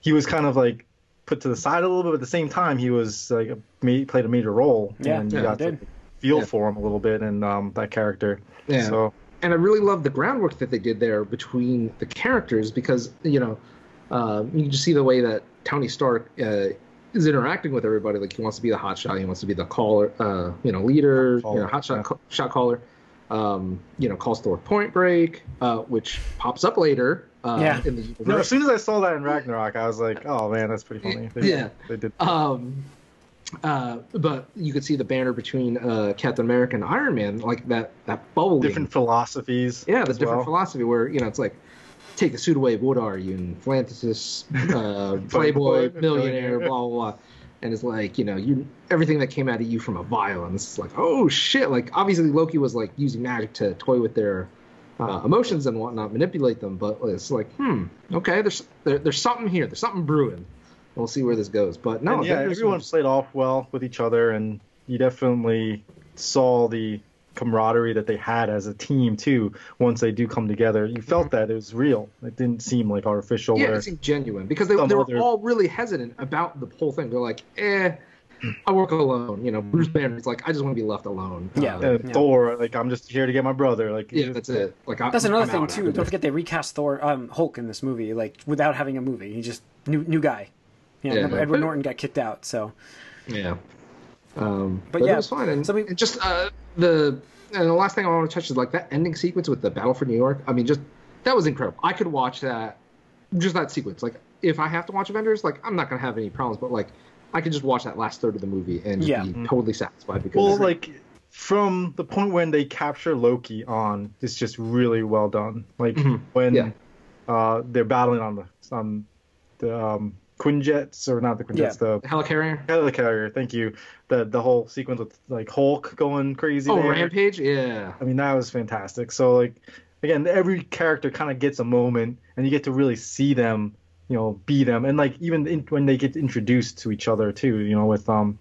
he was kind of like put to the side a little bit, but at the same time, he was like a, played a major role, Yeah, and you yeah, got to did. feel Yeah. for him a little bit, and um, that character. Yeah. So and I really love the groundwork that they did there between the characters because you know uh, you can just see the way that Tony Stark uh, is interacting with everybody. Like he wants to be the hot shot, he wants to be the caller, uh, you know, leader, you know, hot shot yeah. ca- shot caller. Um, you know, calls Thor Point Break, uh, which pops up later. Uh, Yeah. In the no, as soon as I saw that in Ragnarok, I was like, oh man, that's pretty funny. They, Yeah. they did. Um, uh, but you could see the banner between uh, Captain America and Iron Man, like that that bubbling. different philosophies. Yeah, the different well. philosophy where you know it's like take the suit away. What are you? And philanthropist, uh, Playboy, playboy, millionaire, millionaire. blah blah blah. and it's like, you know, you everything that came out of you from a vial, and it's like, oh shit! Like obviously Loki was like using magic to toy with their uh, emotions and whatnot, manipulate them, but it's like, hmm, okay, there's there, there's something here, there's something brewing. We'll see where this goes, but no, And yeah, everyone played off well with each other, and you definitely saw the camaraderie that they had as a team too. Once they do come together, you felt that it was real. It didn't seem like artificial. Mm-hmm. Yeah, it seemed genuine because they, they were other- all really hesitant about the whole thing. They're like, eh, I work alone. You know, Bruce Banner's like, I just want to be left alone. Yeah. Uh, Yeah. Thor, like I'm just here to get my brother. Like yeah, that's it. Like I, That's another I'm thing too. Don't this. forget they recast Thor, um, Hulk in this movie, like without having a movie. He just new new guy. You know, Yeah. remember Edward Norton got kicked out, so Yeah. Um, But but, yeah, it was fine. And, so we- and just uh, the and the last thing I want to touch is like that ending sequence with the Battle for New York. I mean, just that was incredible. I could watch that, just that sequence. Like, if I have to watch Avengers, like I'm not gonna have any problems. But like, I could just watch that last third of the movie and Yeah. be totally satisfied because well, like from the point when they capture Loki on, it's just really well done. Like Mhm. when Yeah. uh, they're battling on the on the um, Quinjets or not the Quinjets, the the helicarrier. helicarrier. Thank you. The the whole sequence with like Hulk going crazy. Oh, there. Rampage. Yeah. I mean, that was fantastic. So like, again, every character kind of gets a moment, and you get to really see them, you know, be them, and like even in, when they get introduced to each other too, you know, with um,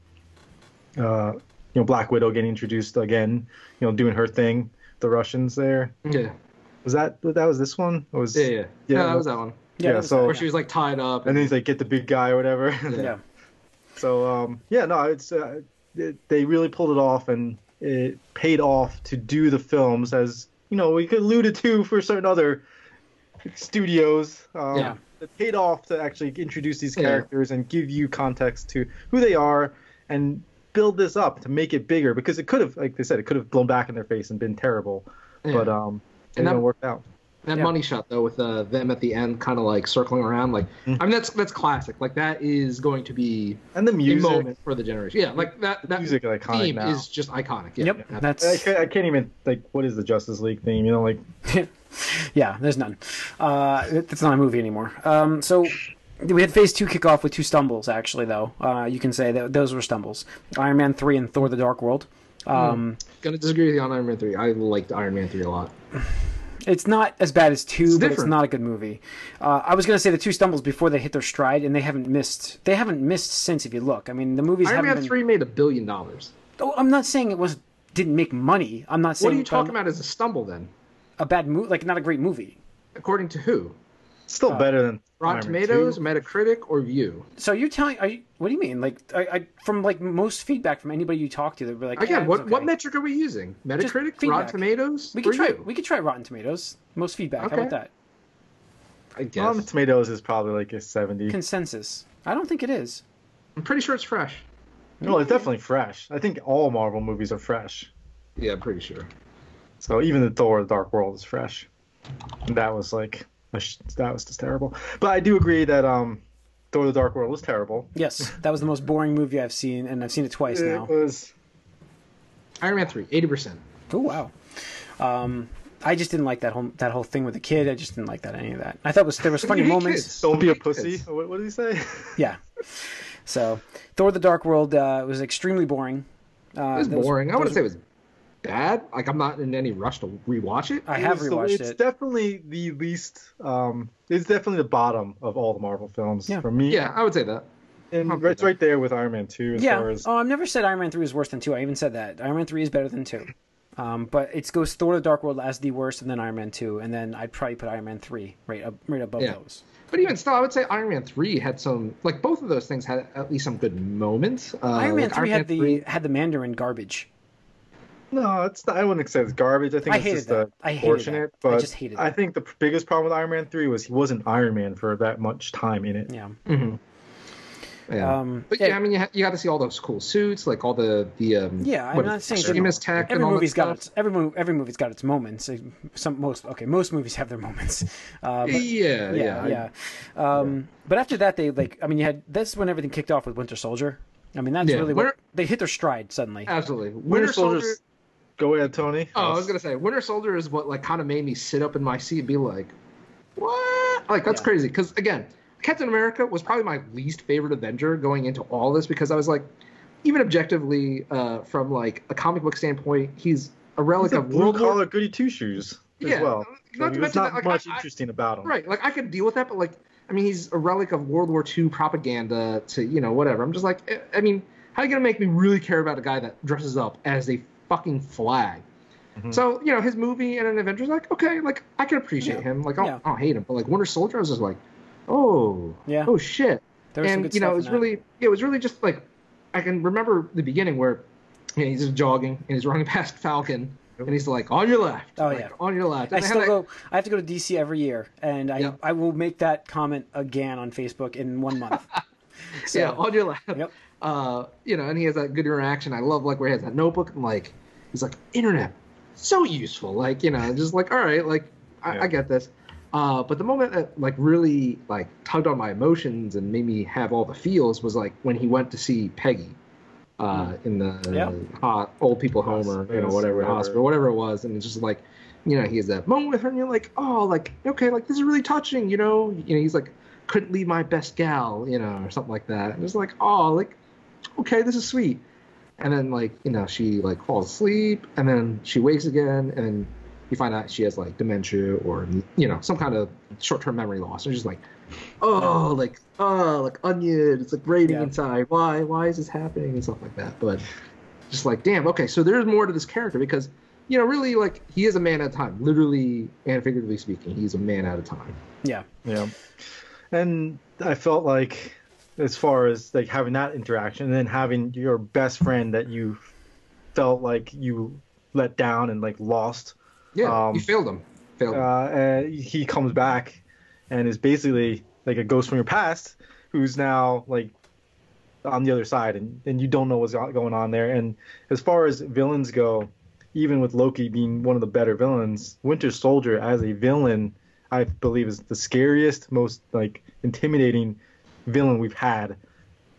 uh, you know, Black Widow getting introduced again, you know, doing her thing. The Russians there Yeah. was that that was this one? Or was Yeah. Yeah. Yeah. No, that was that one. Yeah, that was so- Where she was like tied up. and then he's like, get the big guy or whatever. yeah. yeah. So um, yeah, no, it's uh, it, they really pulled it off, and it paid off to do the films as you know we could alluded to for certain other studios. Um, Yeah. It paid off to actually introduce these Yeah. characters and give you context to who they are and build this up to make it bigger because it could have, like they said, it could have blown back in their face and been terrible, Yeah. but um, it And that- didn't work out. That Yeah. money shot though, with uh, them at the end, kind of like circling around, like Mm. I mean that's that's classic. Like that is going to be And the a music, moment for the generation. Yeah, like that. That music is iconic theme now. is just iconic. Yeah, Yep. yeah. That's I can't, I can't even like what is the Justice League theme? You know, like yeah, there's none. Uh, it's not a movie anymore. Um, so we had Phase Two kick off with two stumbles. Actually, though, uh, you can say that those were stumbles. Iron Man three and Thor: The Dark World. Um, Gonna disagree with you on Iron Man three. I liked Iron Man three a lot. It's not as bad as two, It's but it's not a good movie. Uh, I was gonna say the two stumbles before they hit their stride, and they haven't missed. They haven't missed since. If you look, I mean, the movies Iron Man been. three made a billion dollars. Oh, I'm not saying it was didn't make money. I'm not saying What are you talking about as a stumble then? A bad movie, like not a great movie. According to who? still uh, better than Rotten Tomatoes, 2. Metacritic, or View? So you're telling? Are you, what do you mean? Like, I, I from like most feedback from anybody you talk to, they're like, Again, "Yeah, what it's what metric are we using? Metacritic. Rotten Tomatoes, We could try. you? We could try Rotten Tomatoes. Most feedback. How about that? I guess. Rotten Tomatoes is probably like a seventy. Consensus. I don't think it is. I'm pretty sure it's fresh. No, it's definitely fresh. I think all Marvel movies are fresh. Yeah, I'm pretty sure. So even the Thor: The Dark World is fresh. And that was like a sh- that was just terrible. But I do agree that um, Thor: The Dark World was terrible. Yes, that was the most boring movie I've seen, and I've seen it twice now. It was. Iron Man three, eighty percent. Oh wow. Um, I just didn't like that whole that whole thing with the kid. I just didn't like that any of that. I thought was there was funny moments. kids. Don't be a pussy. What, what did he say? Yeah. So Thor: The Dark World uh, was extremely boring. Uh, It was those- boring. I those- wouldn't say it was bad. Like I'm not in any rush to rewatch it. I have It's the- rewatched it's it. It's definitely the least. Um, it's definitely the bottom of all the Marvel films Yeah. for me. Yeah, I would say that. and I'll it's do that. right there with Iron Man two as yeah. far as Oh, I've never said Iron Man three is worse than two. I even said that Iron Man three is better than two. Um, but it goes Thor: The Dark World as the worst, and then Iron Man two, and then I'd probably put Iron Man three right up, right above Yeah. those. But even still, I would say Iron Man three had some like both of those things had at least some good moments. Uh, Iron Man like three had the 3 had the Mandarin garbage. No, it's not, I wouldn't say it's garbage. I think I it's just that. uh, I hated fortunate. that. I But just hated it. I think the biggest problem with Iron Man three was he wasn't Iron Man for that much time in it. Yeah. Yeah. Um, but yeah. yeah, I mean, you, ha- you got to see all those cool suits, like all the the um, Yeah, I'm what not is it, saying that- Extremis tech. and Every all that movie's got stuff. its every movie, every movie's got its moments. Some most okay, most movies have their moments. Uh, but, Yeah, yeah, yeah, yeah. Um, But after that, they like. I mean, you had that's when everything kicked off with Winter Soldier. I mean, that's Yeah. really what Winter- they hit their stride suddenly. absolutely. Winter, Winter Soldier. Go ahead, Tony. Oh, I was gonna say Winter Soldier is what like kind of made me sit up in my seat and be like, "What?" Like that's Yeah. crazy. Because again, Captain America was probably my least favorite Avenger going into all this because I was like, even objectively, uh, from like a comic book standpoint, he's a relic He's a of blue World War goody two shoes as Yeah, well. not So to mention not that, like, much I- I- interesting about him. Right, like I could deal with that, but like, I mean, he's a relic of World War II propaganda to you know whatever. I'm just like, eh, I mean, how are you gonna make me really care about a guy that dresses up as a fucking flag? Mhm. So you know, his movie and an Avengers, like, okay, like I can appreciate Yeah. him. Like, I don't, Yeah. I don't hate him, but like Winter Soldier, I was just like, oh, Yeah. oh shit. And you know, it was really, it was really just like, I can remember the beginning where you know, he's just jogging and he's running past Falcon. And he's like, on your left. Oh, like, yeah. On your left. I And had still go. I have to go to DC every year, and I. I will make that comment again on Facebook in one month. So, yeah, on your left. Yep. Uh, you know, and he has that good interaction. I love like where he has that notebook and like he's like internet, so useful. Like you know, just like all right, like I, Yeah. I get this. Uh, but the moment that like really like tugged on my emotions and made me have all the feels was like when he went to see Peggy. Uh, in the Hmm. Yeah. hot old people home or you know whatever, whatever. hospital whatever it was and it's just like you know he has that moment with her and you're like oh like okay like this is really touching you know you know he's like couldn't leave my best gal you know or something like that and it's like oh like okay this is sweet and then like you know she like falls asleep and then she wakes again and you find out she has like dementia or you know some kind of short-term memory loss. And she's like oh like oh like onion it's like grating Yeah. inside. Why why is this happening? And stuff like that. But just like damn okay so there's more to this character because you know really like he is a man at a time. Literally and figuratively speaking he's a man at a time. Yeah, Yeah. And I felt like as far as like having that interaction and then having your best friend that you felt like you let down and like lost. Yeah Um, you failed him. Failed him. uh, and he comes back and is basically like a ghost from your past who's now like on the other side and, and you don't know what's going on there. And as far as villains go even with loki being one of the better villains winter soldier as a villain i believe is the scariest most like intimidating villain we've had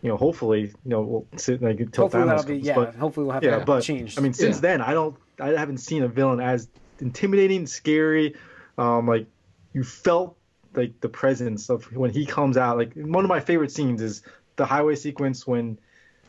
you know hopefully you know we'll sit like until hopefully Thanos that'll be comes, yeah. but- hopefully we'll have yeah, that but changed. I mean, since Yeah. then, I don't, I haven't seen a villain as intimidating, scary. Um, like you felt like the presence of when he comes out. Like one of my favorite scenes is the highway sequence when.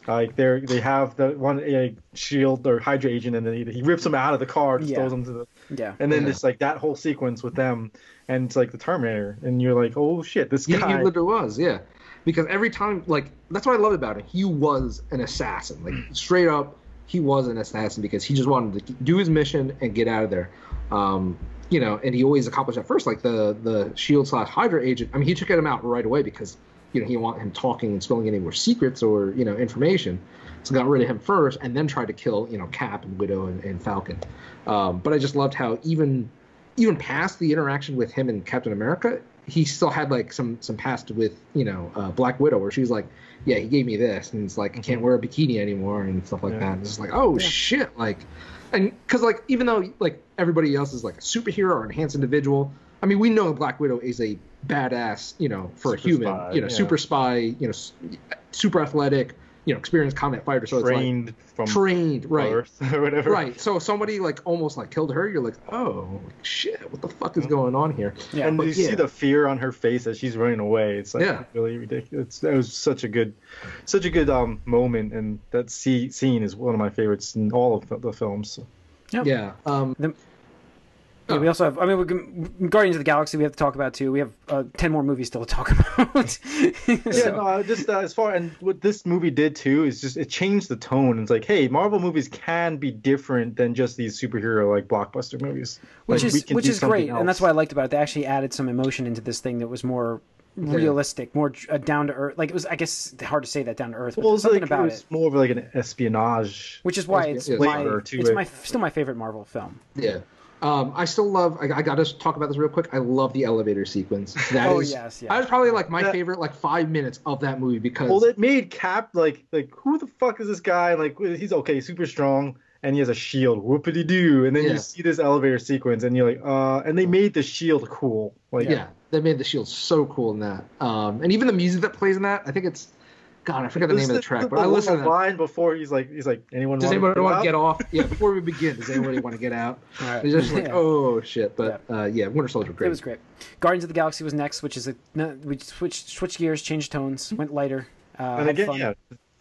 Like they they have the one a shield or Hydra agent, and then he, he rips him out of the car, just Yeah. throws him to the, yeah, and then Yeah. just like that whole sequence with them, and it's like the Terminator, and you're like, oh shit, this He, guy. he literally was, yeah. Because every time, like, that's what I loved about him. He was an assassin. Like, straight up, he was an assassin because he just wanted to do his mission and get out of there. Um, you know, and he always accomplished that first. Like the the Shield slash Hydra agent. I mean, he took him out right away because you know he didn't want him talking and spilling any more secrets or you know information. So got rid of him first, and then tried to kill you know Cap and Widow and, and Falcon. Um, but I just loved how even even past the interaction with him and Captain America, he still had like some some past with you know uh, Black Widow, where she's like, yeah, he gave me this, and it's like I can't wear a bikini anymore and stuff like Yeah. that. And it's just like, oh Yeah. shit, like, and because like even though like everybody else is like a superhero or enhanced individual, I mean we know Black Widow is a badass, you know, for a human, spy, you know, yeah. super spy, you know, super athletic, you know, experienced combat fighter. So trained it's like trained, right? birth or whatever. Right. So if somebody like almost like killed her, you're like, oh shit, what the fuck is going on here? yeah. and but you yeah. see the fear on her face as she's running away. It's like Yeah. really ridiculous. That was such a good, such a good um moment, and that see, scene is one of my favorites in all of the films. Yep. Yeah. Um. Yeah, we also have. I mean, we can, Guardians of the Galaxy. We have to talk about too. We have uh, ten more movies still to talk about. Yeah, no, just uh, as far and what this movie did too is just it changed the tone. It's like, hey, Marvel movies can be different than just these superhero like blockbuster movies. which Like, we is can which is something great, and that's else. what I liked about it. They actually added some emotion into this thing that was more realistic, more uh, down to earth. Like it was, I guess, hard to say that down to earth, but Well, it's something like about it was it. more of like an espionage. Which is why it's yes. my it's my still my favorite Marvel film. Yeah. Um, I still love. I, I got to talk about this real quick. I love the elevator sequence. That Oh, is- yes, yes. That was probably like my That- favorite, like five minutes of that movie because Well, it made Cap like like who the fuck is this guy? Like he's okay, super strong, and he has a shield. Whoopity doo! And then Yeah. you see this elevator sequence, and you're like, uh, and they made the shield cool. Like, yeah, they made the shield so cool in that. Um, and even the music that plays in that, I think it's God, I forgot the This name of the track, the, but I the listened to little that. line before he's like, he's like, anyone Does want anybody want to get off? Yeah, before we begin, does anybody want to get out? All right. It's just like, Yeah. oh shit. But uh, yeah, Winter Soldier, great. It was great. Guardians of the Galaxy was next, which is a no, we switched switched gears, changed tones, went lighter. Uh, And again, fun. yeah,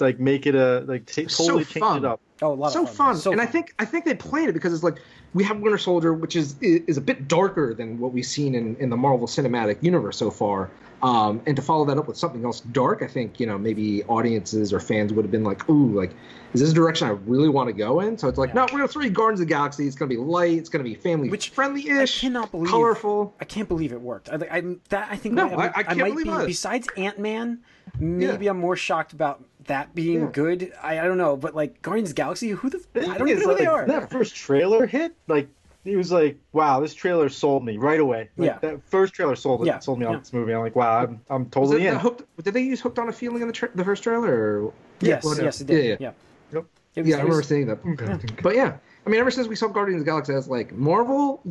like make it a like t- So totally change fun. it up. Oh, a lot so of fun. fun. So and I think I think they planned it because it's like we have Winter Soldier, which is is a bit darker than what we've seen in, in the Marvel Cinematic Universe so far. Um, and to follow that up with something else dark, I think you know maybe audiences or fans would have been like, "Ooh, like is this a direction I really want to go in?" So it's like, Yeah. no, we're gonna throw Guardians of the Galaxy. It's gonna be light. It's gonna be family Which friendly ish. I cannot believe- colorful. I can't believe it worked. I, I that I think No, I, I- I can't might believe be it. besides Ant Man. Maybe Yeah. I'm more shocked about that being Yeah. good. I, I don't know, but like Guardians of the Galaxy, who the The I don't even is, know who they like, are. That first trailer hit, like he was like, wow, this trailer sold me right away. Like, Yeah. that first trailer sold it, Yeah, sold me on yeah. this movie. I'm like, wow, I'm I'm Was totally it in. the hooked, did they use "Hooked on a Feeling" in the, tra- the first trailer? Or... yes, Well, no. yes, it did. Yeah, Yeah, yeah. Yep. Was- Yeah, I remember was- seeing that. Okay. But yeah, I mean, ever since we saw Guardians of the Galaxy, as like Marvel,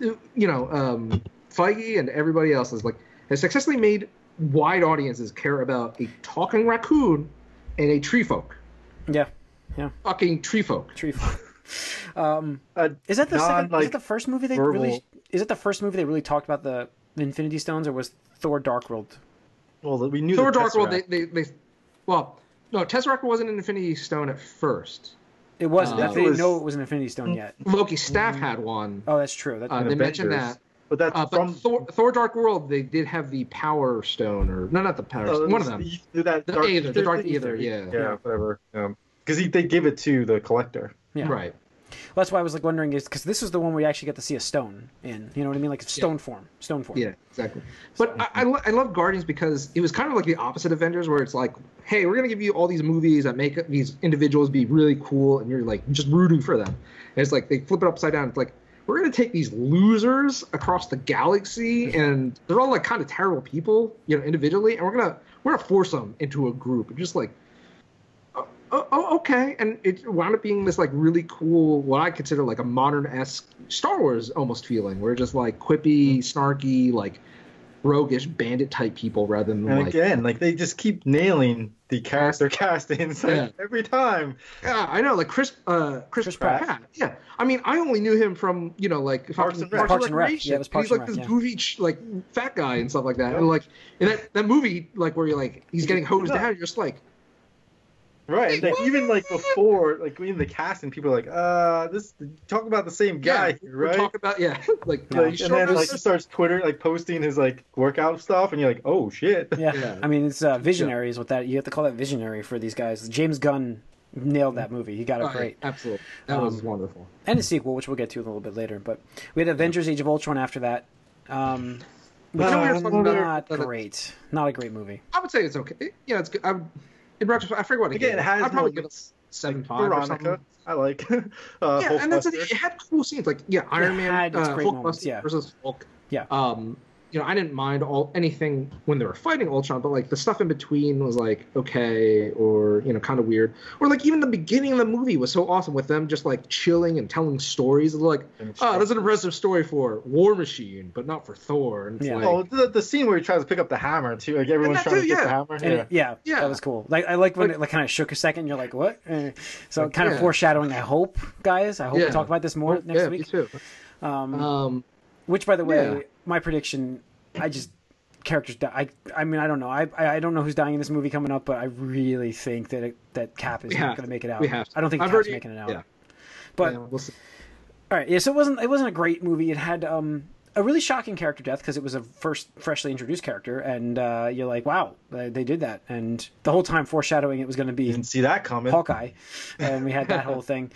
you know, um, Feige and everybody else is like has successfully made wide audiences care about a talking raccoon and a tree folk. yeah, yeah. Fucking tree folk. tree. um, Uh, is that the non, second? is like, it the first movie they verbal- really? Is it the first movie they really talked about the Infinity Stones, or was Thor: Dark World? well, we knew Thor the Dark World, they, they, they, well, no, Tesseract wasn't an Infinity Stone at first. It was. Uh, they didn't was- know it was an Infinity Stone yet. Loki's staff had one. Oh, that's true. That, Uh, in they mentioned that. But that's Uh, but from Thor, Thor Dark World, they did have the Power Stone, or no, not the Power uh, Stone, one of them. That The dark Aether, the Dark thing, Aether, yeah. yeah, whatever. Because they give it to the collector. yeah. Right. Well, that's why I was like wondering is because this is the one where you actually get to see a stone in. You know what I mean? Like stone form, stone form. Yeah, exactly. But I, I, lo- I love Guardians because it was kind of like the opposite of Avengers, where it's like, hey, we're gonna give you all these movies that make these individuals be really cool, and you're like just rooting for them. And it's like they flip it upside down. It's like we're gonna take these losers across the galaxy, and they're all like kind of terrible people, you know, individually, and we're gonna we're gonna force them into a group, and just like. Oh, oh, oh okay. And it wound up being this like really cool, what I consider like a modern esque Star Wars almost feeling, where just like quippy, snarky, like roguish bandit type people rather than And like again, like they just keep nailing the character castings like, Yeah. every time. yeah, I know like Chris uh Chris, Chris Pratt. Pratt. Yeah, I mean I only knew him from you know like Parks and Rec. Parks and Rec. Recreation. Yeah, it was And Parks he's like and this Rec, yeah. goofy like fat guy and stuff like that. And like in that that movie like where you're like he's getting hosed Yeah. down, you're just like Right. Hey, Like, what? even like before, like in the casting, people are like, uh, this talk about the same guy, yeah, here, we're right? talking about yeah like Yeah. you Like, sure and then about like he starts Twitter like posting his like workout stuff, and you're like, oh shit. Yeah. Yeah. I mean, it's uh, visionary is what that you have to call that visionary for these guys. James Gunn nailed that movie. He got it Oh, yeah, great. absolutely that was Um, wonderful. And a sequel, which we'll get to a little bit later. But we had Avengers: Age of Ultron after that. Um, which You know, we were about- not about great. Not a great movie. I would say it's okay. Yeah, it's good. I would, in retrospect, I forget what it Again, gave it has I'd probably give it moments. seven five or Veronica, something. I like. uh, yeah, and that's it. It had cool scenes, like yeah, Iron It Man, had its uh, great Hulkbuster moments, yeah. versus Hulk. Yeah. Um, you know, I didn't mind all anything when they were fighting Ultron, but like the stuff in between was like okay, or you know, kind of weird, or like even the beginning of the movie was so awesome with them just like chilling and telling stories. Like, oh, that's an impressive story for War Machine, but not for Thor. And Yeah. like, Oh, the, the scene where he tries to pick up the hammer too. Like everyone's trying too, to get yeah. the hammer. And Yeah. it- yeah, Yeah. that was cool. Like I like when Like- it like kind of shook a second. You're like, what? Eh. So Like, kind of yeah. foreshadowing. I hope, guys. I hope we talk about this more next yeah, me week. too. Um, Um, Which, by the way, Yeah. my prediction, I just characters die. I, I mean, I don't know. I, I, don't know who's dying in this movie coming up, but I really think that it, that Cap is We not going to make it out. We have to. I don't think I've Cap's already- making it out. yeah. But yeah, we'll see. all right, yeah. So it wasn't it wasn't a great movie. It had um a really shocking character death because it was a first freshly introduced character, and uh, you're like, wow, they, they did that, and the whole time foreshadowing it was going to be Didn't see that coming. Hawkeye, and we had that whole thing.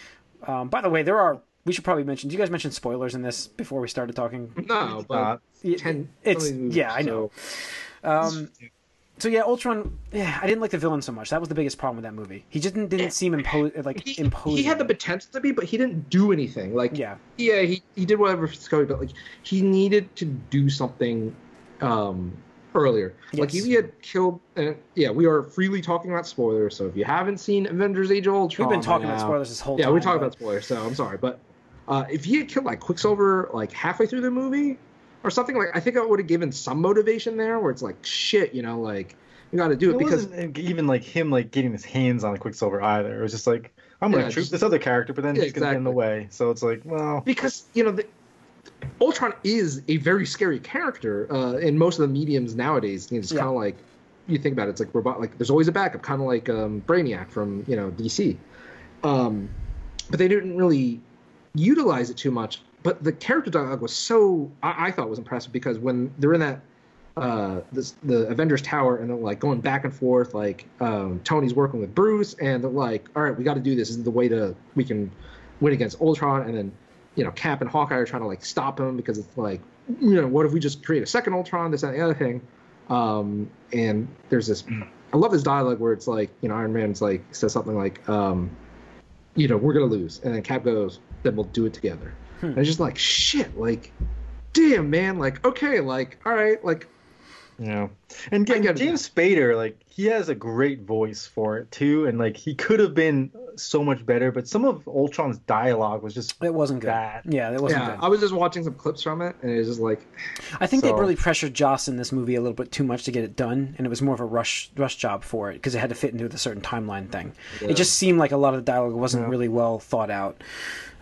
Um, by the way, there are. We should probably mention. Do you guys mention spoilers in this before we started talking? No, but Uh, Yeah, ten. It's million yeah, I know. so- Um, so yeah, Ultron. Yeah, I didn't like the villain so much. That was the biggest problem with that movie. He just didn't, didn't seem impo- like he, imposing. he had the potential to be, but he didn't do anything. Like, Yeah. yeah, he, he did whatever for Scully, but like he needed to do something um, earlier. Like if he had killed, and yeah, we are freely talking about spoilers. So if you haven't seen Avengers: Age of Ultron, We've been talking about spoilers this whole Yeah, time. we're talking but- about spoilers, so I'm sorry, but uh, if he had killed like Quicksilver like halfway through the movie, or something like. I think I would have given some motivation there, where it's like shit, you know, like you got to do it, It because wasn't even like him like getting his hands on Quicksilver either. It was just like I'm gonna Yeah, troop just- this other character, but then Yeah, he's gonna get in the way. So it's like, well, because you know the, Ultron is a very scary character uh, in most of the mediums nowadays. You know, it's Yeah. kind of like you think about it, it's like robot. Like there's always a backup, kind of like um, Brainiac from you know DC. Um, but they didn't really utilize it too much. But the character dialogue was so I, I thought was impressive because when they're in that uh this, the Avengers Tower and they're like going back and forth like um Tony's working with Bruce and they're like all right we got to do this. this is the way to we can win against Ultron and then you know Cap and Hawkeye are trying to like stop him because it's like you know what if we just create a second Ultron this and the other thing um and there's this I love this dialogue where it's like you know Iron Man's like says something like um you know we're gonna lose and then Cap goes then we'll do it together. Hmm. And it's just like shit like damn man like okay like all right like you know. And again, get it. James Spader, like he has a great voice for it too, and like he could have been so much better, but some of Ultron's dialogue was just It wasn't good. Bad. Yeah, it wasn't yeah, good. I was just watching some clips from it, and it was just like, I think they really pressured Joss in this movie a little bit too much to get it done, and it was more of a rush rush job for it because it had to fit into a certain timeline thing. It just seemed like a lot of the dialogue wasn't Yeah. really well thought out.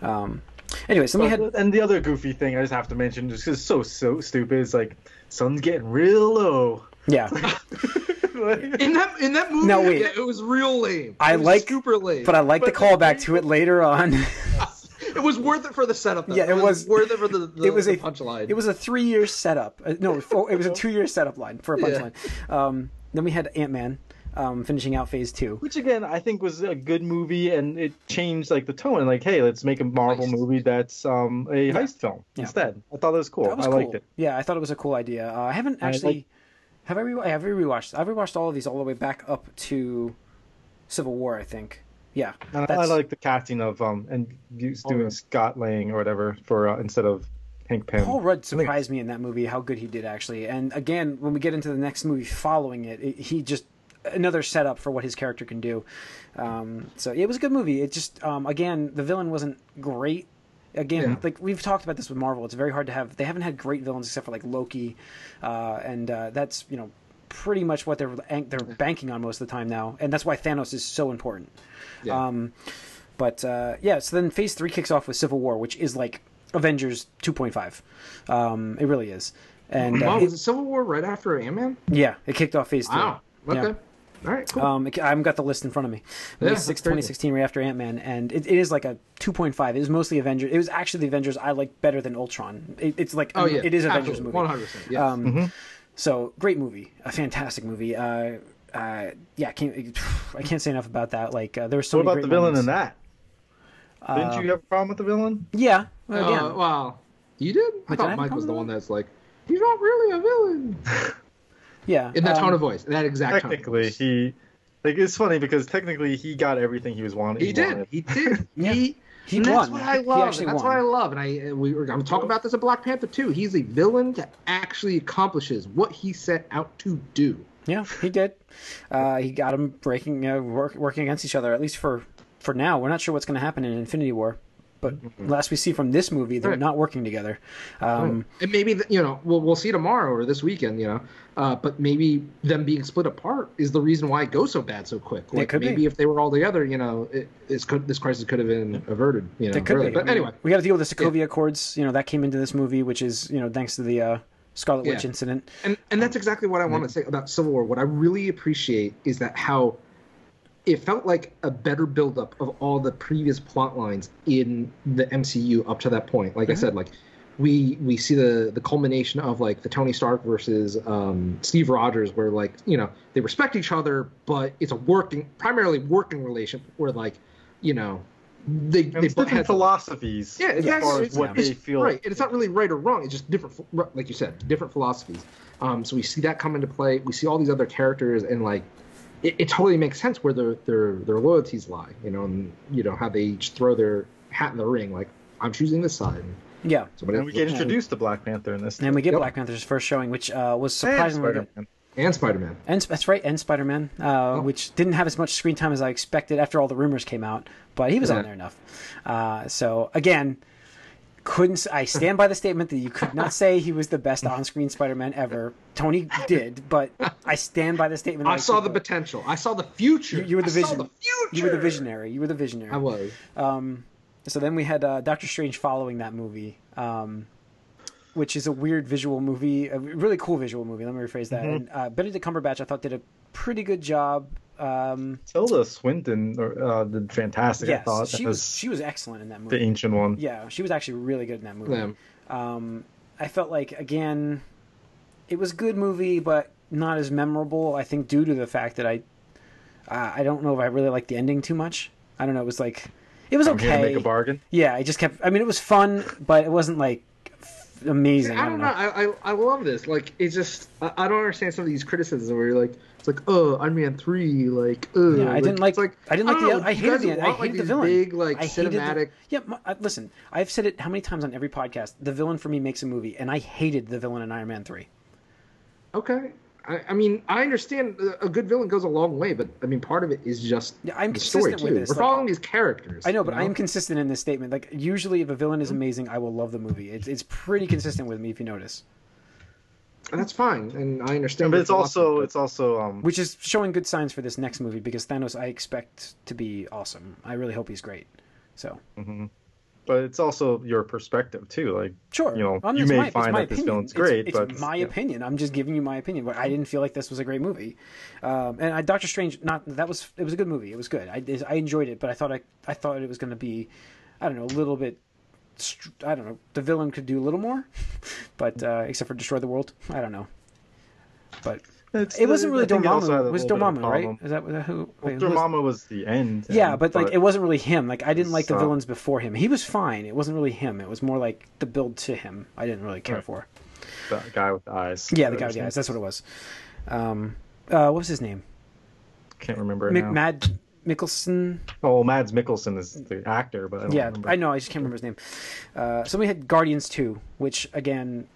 Um, anyways, then we had and the other goofy thing I just have to mention, just 'cause it's so so stupid, is like sun's getting real low. yeah, in that in that movie, No, wait. yeah, it was real lame. I It was like- super lame, but I like the But- callback to it later on. it was worth it for the setup. Though. Yeah, it was- worth it for the, the it was the a punchline. It was a three year setup. Uh, no, it was a two year setup line for a Yeah. punchline. Um, then we had Ant Man um, finishing out Phase Two. Which again, I think was a good movie, and it changed like the tone. Like, hey, let's make a Marvel Heist. movie that's um, a heist film Yeah. instead. I thought that was cool. That was I cool. liked it. Yeah, I thought it was a cool idea. Uh, I haven't I actually. like- Have I re- I have rewatched? I've rewatched all of these all the way back up to Civil War. I think. Yeah, And I that's- like the casting of um and doing Rudd. Scott Lang or whatever for uh, instead of Hank Pym. Paul Rudd surprised me in that movie how good he did actually. And again, when we get into the next movie following it, it he just another setup for what his character can do. Um, so it was a good movie. It just um, again the villain wasn't great. Again, Yeah. like we've talked about this with Marvel, it's very hard to have. They haven't had great villains except for like Loki, uh, and uh, that's you know pretty much what they're they're banking on most of the time now, and that's why Thanos is so important. Yeah. Um, but uh, yeah, so then Phase Three kicks off with Civil War, which is like Avengers 2.5. Um, it really is, and uh, wow, it- was it Civil War right after Ant Man? yeah, it kicked off Phase Three. Wow. Okay. Yeah. All right. Cool. Um, I've got the list in front of me. Yeah, May 6, 2016, right after Ant Man, and it, it is like a 2.5. It was mostly Avengers. It was actually the Avengers I like better than Ultron. It, it's like oh yeah. it is Avengers movie. One hundred percent. Yes. Um, So great movie, a fantastic movie. Uh, uh, yeah, I can't I can't say enough about that. Like uh, there was so what many about the villain moments. in that? Didn't you have a problem with the villain? Yeah, well, again, Uh, wow. You did? I I thought Mike was the with one that's like, he's not really a villain. yeah. In that um, tone of voice, in that exact tone. of Technically, voice. he like it's funny because technically he got everything he was wanting. He did. wanted. He did. Yeah. He. He and that's what I love. that's won. what I love. And I uh, we were going to talk about this in Black Panther too. He's a villain that actually accomplishes what he set out to do. Yeah, he did. Uh, he got them breaking, uh, work, working against each other. At least for for now, we're not sure what's going to happen in Infinity War. But last we see from this movie, they're Right. not working together. Um, and maybe you know we'll we'll see tomorrow or this weekend. You know, uh, but maybe them being split apart is the reason why it goes so bad so quick. Like could be. maybe if they were all together, you know, it, this could this crisis could have been averted. You know, It could be. But I mean, anyway, we got to deal with the Sokovia Accords. You know that came into this movie, which is you know thanks to the uh, Scarlet Witch incident. and and that's exactly what I want to say about Civil War. What I really appreciate is that how it felt like a better buildup of all the previous plot lines in the MCU up to that point. Like I said, like we we see the the culmination of like the Tony Stark versus um, Steve Rogers, where like you know they respect each other, but it's a working primarily working relation where like you know they And they different philosophies Yeah, as exactly. far as what they feel. Right, and it's not really right or wrong. It's just different, like you said, different philosophies. Um, so we see that come into play. We see all these other characters, and like, it, it totally makes sense where their their their loyalties lie. You know, and you know how they each throw their hat in the ring. Like, I'm choosing this side. Yeah, somebody And we get introduced to Black Panther in this. and we get Yep. Black Panther's first showing, which uh, was surprisingly good. Spider-Man. and Spider Man. And that's right, and Spider Man, uh, Oh. which didn't have as much screen time as I expected after all the rumors came out, but he was on there enough. Uh, so again, couldn't. I stand by the statement that you could not say he was the best on-screen Spider-Man ever. Tony did, but I stand by the statement. that I saw the potential. I saw the future. You, you were the I vision. the future. You were the visionary. You were the visionary. I was. Um, so then we had uh, Doctor Strange following that movie, um, which is a weird visual movie, a really cool visual movie. Let me rephrase that. Mm-hmm. And uh, Benedict Cumberbatch, I thought, did a pretty good job. Um, Tilda Swinton uh, did fantastic. I thought she as was she was excellent in that movie. the ancient one. Yeah, she was actually really good in that movie. Yeah. Um, I felt like again, it was a good movie, but not as memorable. I think due to the fact that I, uh, I don't know if I really liked the ending too much. I don't know. It was like, it was I'm okay. make a bargain. Yeah, I just kept. I mean, it was fun, but it wasn't like f- amazing. I don't know. I, I I love this. Like it's just I, I don't understand some of these criticisms where you're like it's like oh Iron Man three like oh Yeah, I didn't like. like I didn't like don't the. know, I hated the. I want, like, hated the villain. Big like I hated the- cinematic. Yeah, my, I, listen. I've said it how many times on every podcast. The villain for me makes a movie, and I hated the villain in Iron Man three. Okay. I, I mean, I understand a good villain goes a long way, but I mean, part of it is just Yeah, I'm the story consistent too. with this, We're like- following these characters. I know, but you I am consistent in this statement. Like usually, if a villain is amazing, I will love the movie. It's it's pretty consistent with me if you notice, And that's fine, and I understand. but it's also philosophy, it's also um which is showing good signs for this next movie because Thanos I expect to be awesome. I really hope he's great. So but it's also your perspective too. Like sure, You know, you may my- find that this opinion. villain's It's- great, it's, but, my yeah. opinion. I'm just giving you my opinion. But I didn't feel like this was a great movie. Um, and I, Doctor Strange, not that was it was a good movie. It was good. I I enjoyed it, but I thought I I thought it was going to be, I don't know, a little bit. I don't know. The villain could do a little more, but uh, except for destroy the world. I don't know. But it's, it wasn't really think it also had Dormammu. It was little bit of a Dormammu, right? Is that who? Well, wait, who was- Dormammu was the end. yeah, and- but like it wasn't really him. Like I didn't like the villains before him. He was fine. It wasn't really him. It was more like the build to him. I didn't really care Right. for. the guy with the eyes. Yeah, the guy with the eyes. That's what it was. Um, uh, what was his name? Can't remember now. Mad Mikkelsen. Oh, Mads Mikkelsen is the actor, but I don't Yeah, remember. I know. I just can't remember his name. Uh, so we had Guardians Two, which again, uh,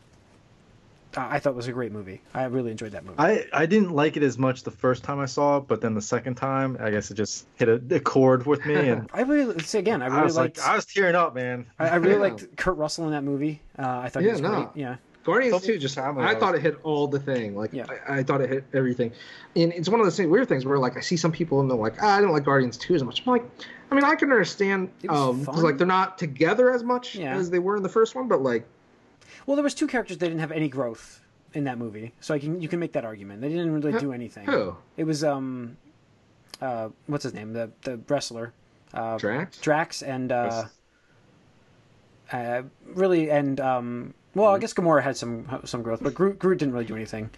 I thought was a great movie. I really enjoyed that movie. I, I didn't like it as much the first time I saw it, but then the second time, I guess it just hit a, a chord with me, and I really say again. I I, really was liked. like, I was tearing up, man. I, I really Yeah. liked Kurt Russell in that movie. Uh, I thought he was no. great. Yeah. Guardians Something too. Just family I thought it hit all the thing. Like Yeah. I, I thought it hit everything, and it's one of those weird things where like I see some people and they're like, ah, I didn't like Guardians two as much. I'm like, I mean, I can understand It was um 'cause fun. like they're not together as much Yeah. as they were in the first one, but like Well, there was two characters that didn't have any growth in that movie, so I can you can make that argument. They didn't really do anything. who It was um, uh, what's his name? The the wrestler, uh, Drax. Drax, and uh, uh, really and um, well, I guess Gamora had some some growth, but Groot, Groot didn't really do anything.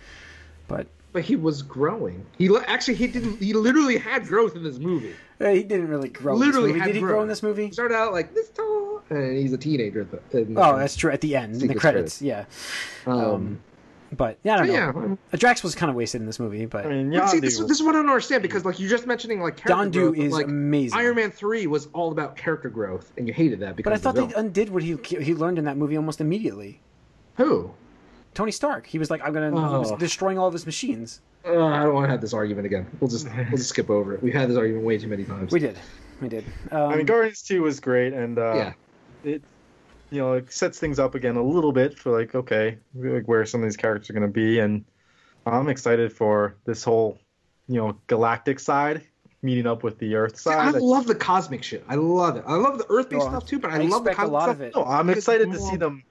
But But he was growing. He actually he didn't. He literally had growth in this movie. uh, he didn't really grow. Literally in this movie. did he grow in this movie? He started out like this tall, and he's a teenager. The, the- Oh, that's true. At the end, in the Secret credits, yeah. um, But yeah, I don't but know. yeah. Uh, Drax was kind of wasted in this movie, but I mean, But see, Yondu this, this is what I don't understand because, like, you're just mentioning like character Yondu growth, is like, amazing. Iron Man three was all about character growth, and you hated that because. but I thought the they villain. undid what he he learned in that movie almost immediately. who? Tony Stark. He was like, I'm gonna. He was Oh. destroying all of his machines. Uh, I don't want to have this argument again. We'll just we'll just skip over it. We've had this argument way too many times. We did, we did. Um, I mean, Guardians Two was great, and uh, Yeah. It you know it sets things up again a little bit for like okay, like where some of these characters are going to be, and I'm excited for this whole you know galactic side meeting up with the Earth See, I side. love the cosmic shit. I love it. I love the Earth based Oh, stuff too, but I, I love the expect a cosmic lot stuff. of it. no, I'm because excited to it's see them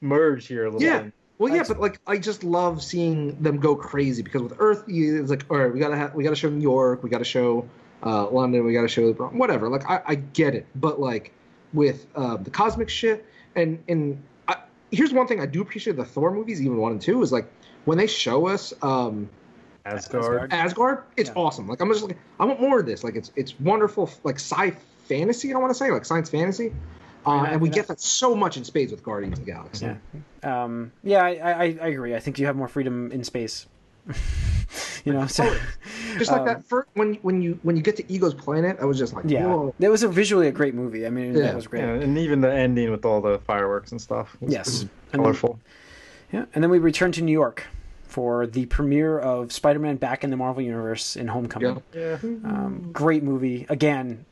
merge here a little Yeah. bit. Well, yeah, but like I just love seeing them go crazy because with Earth, you, it's like, all right, we gotta have, we gotta show New York, we gotta show uh, London, we gotta show whatever. Like I, I get it, but like with uh, the cosmic shit, and and I, here's one thing I do appreciate the Thor movies, even one and two, is like when they show us um, Asgard. Asgard, it's Yeah. awesome. Like I'm just like I want more of this. Like it's it's wonderful, like sci fantasy. I want to say like science fantasy, uh, Yeah, and we yeah. get that so much in spades with Guardians of the Galaxy. Yeah, um, yeah, I, I, I agree. I think you have more freedom in space. You know, so Just like Um, that first when when you when you get to Ego's planet, I was just like, yeah, whoa. it was a visually a great movie. I mean, Yeah. that was great. Yeah, and even the ending with all the fireworks and stuff. Was, Yes. was And then- colorful. Yeah, and then we return to New York for the premiere of Spider-Man Back in the Marvel Universe in Homecoming. Yeah. Yeah. Um, great movie again.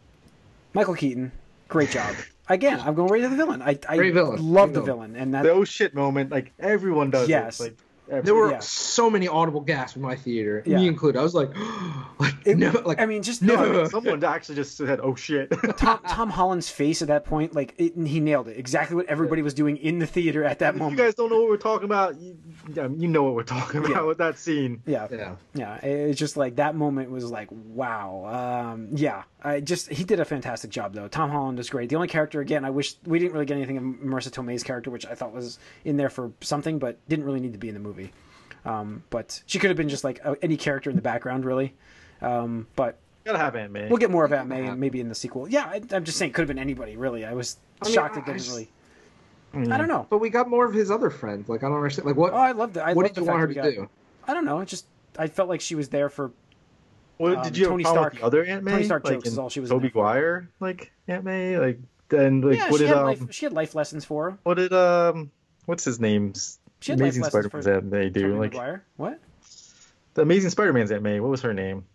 Michael Keaton, great job. again, I'm going right to the villain. I, I villain. love Great the villain, and that The oh shit moment, like everyone does. Yes. It. Like There were Yeah. so many audible gasps in my theater, Yeah. me included. I was like, like, It- no, like I mean, just No. no, someone actually just said, "Oh shit." Tom, Tom Holland's face at that point, like it, he nailed it. Exactly what everybody was doing in the theater at that moment. you guys don't know what we're talking about, you, you know what we're talking about Yeah. with that scene. yeah, yeah. yeah. It's just like that moment was like, wow. Um, yeah, I just he did a fantastic job though. Tom Holland is great. The only character, again, I wish we didn't really get anything of Marisa Tomei's character, which I thought was in there for something, but didn't really need to be in the movie. Um, but she could have been just like uh, any character in the background, really. Um, but Gotta have Aunt May. we'll get more of Aunt May maybe in the sequel. Yeah, I, I'm just saying, could have been anybody, really. I was I mean, shocked I- it didn't just- really. Mm. I don't know. But we got more of his other friends. Like I don't understand. Like what? Oh, I loved it. I what did you want her to got- do? I don't know. It just I felt like she was there for What um, did you have Tony a Stark- the other Aunt May? Tony Stark like jokes is all she was Tobey there. Guire, like Aunt May, like then like yeah. what She did had um life. She had life lessons for her. what did um what's his name? She had Amazing life lessons Spider-Man's for Aunt May do like Maguire. What? the Amazing Spider-Man's Aunt May. What was her name?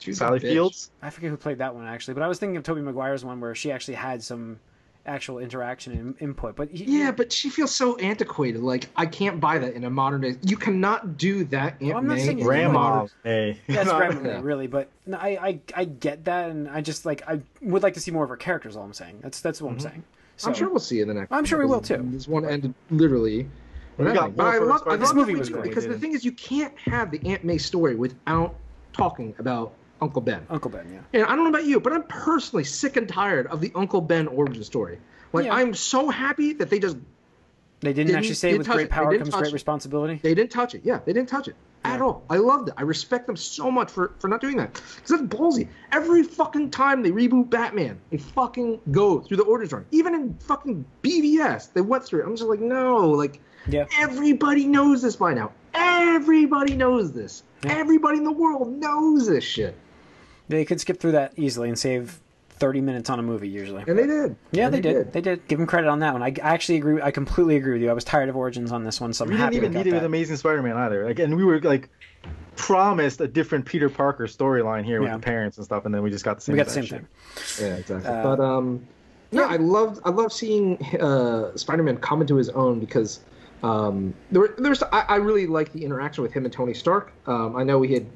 She's a Sally. Fields. I forget who played that one actually, but I was thinking of Tobey Maguire's one where she actually had some actual interaction and input. But he, Yeah, but she feels so antiquated. Like I can't buy that in a modern day. You cannot do that. Aunt I'm not May saying in Grandma modern- May. That's Grandma May, really, but no, I, I I get that, and I just like I would like to see more of her characters. All I'm saying. That's that's what I'm mm-hmm. saying. So, I'm sure we'll see in the next. I'm sure we will, too. This one ended literally. We with got nothing. But I love, I love This movie was great, because the thing is, you can't have the Aunt May story without talking about Uncle Ben. Uncle Ben, yeah. And I don't know about you, but I'm personally sick and tired of the Uncle Ben origin story. Like Yeah. I'm so happy that they just They didn't, Didn't- actually say didn't with great it. Power comes great it. responsibility. they didn't touch it. Yeah, they didn't touch it at all. I loved it. I respect them so much for for not doing that because that's ballsy. Every fucking time they reboot Batman, they fucking go through the origin story. Even in fucking BVS, they went through it. I'm just like, no, like Yeah. everybody knows this by now. Everybody knows this. Yeah. Everybody in the world knows this shit, They could skip through that easily and save 30 minutes on a movie usually. and they did. Yeah, And they did. They did. Give them credit on that one. I, I actually agree. I completely agree with you. I was tired of Origins on this one, so I'm We happy didn't even need it with. Amazing Spider-Man either. Like, and we were like promised a different Peter Parker storyline here Yeah. with the parents and stuff, and then we just got the same. We got the same shit. thing. Yeah, exactly. Uh, but um, yeah, I loved I loved seeing uh, Spider-Man come into his own because um, there were, there was I, I really like the interaction with him and Tony Stark. Um, I know we had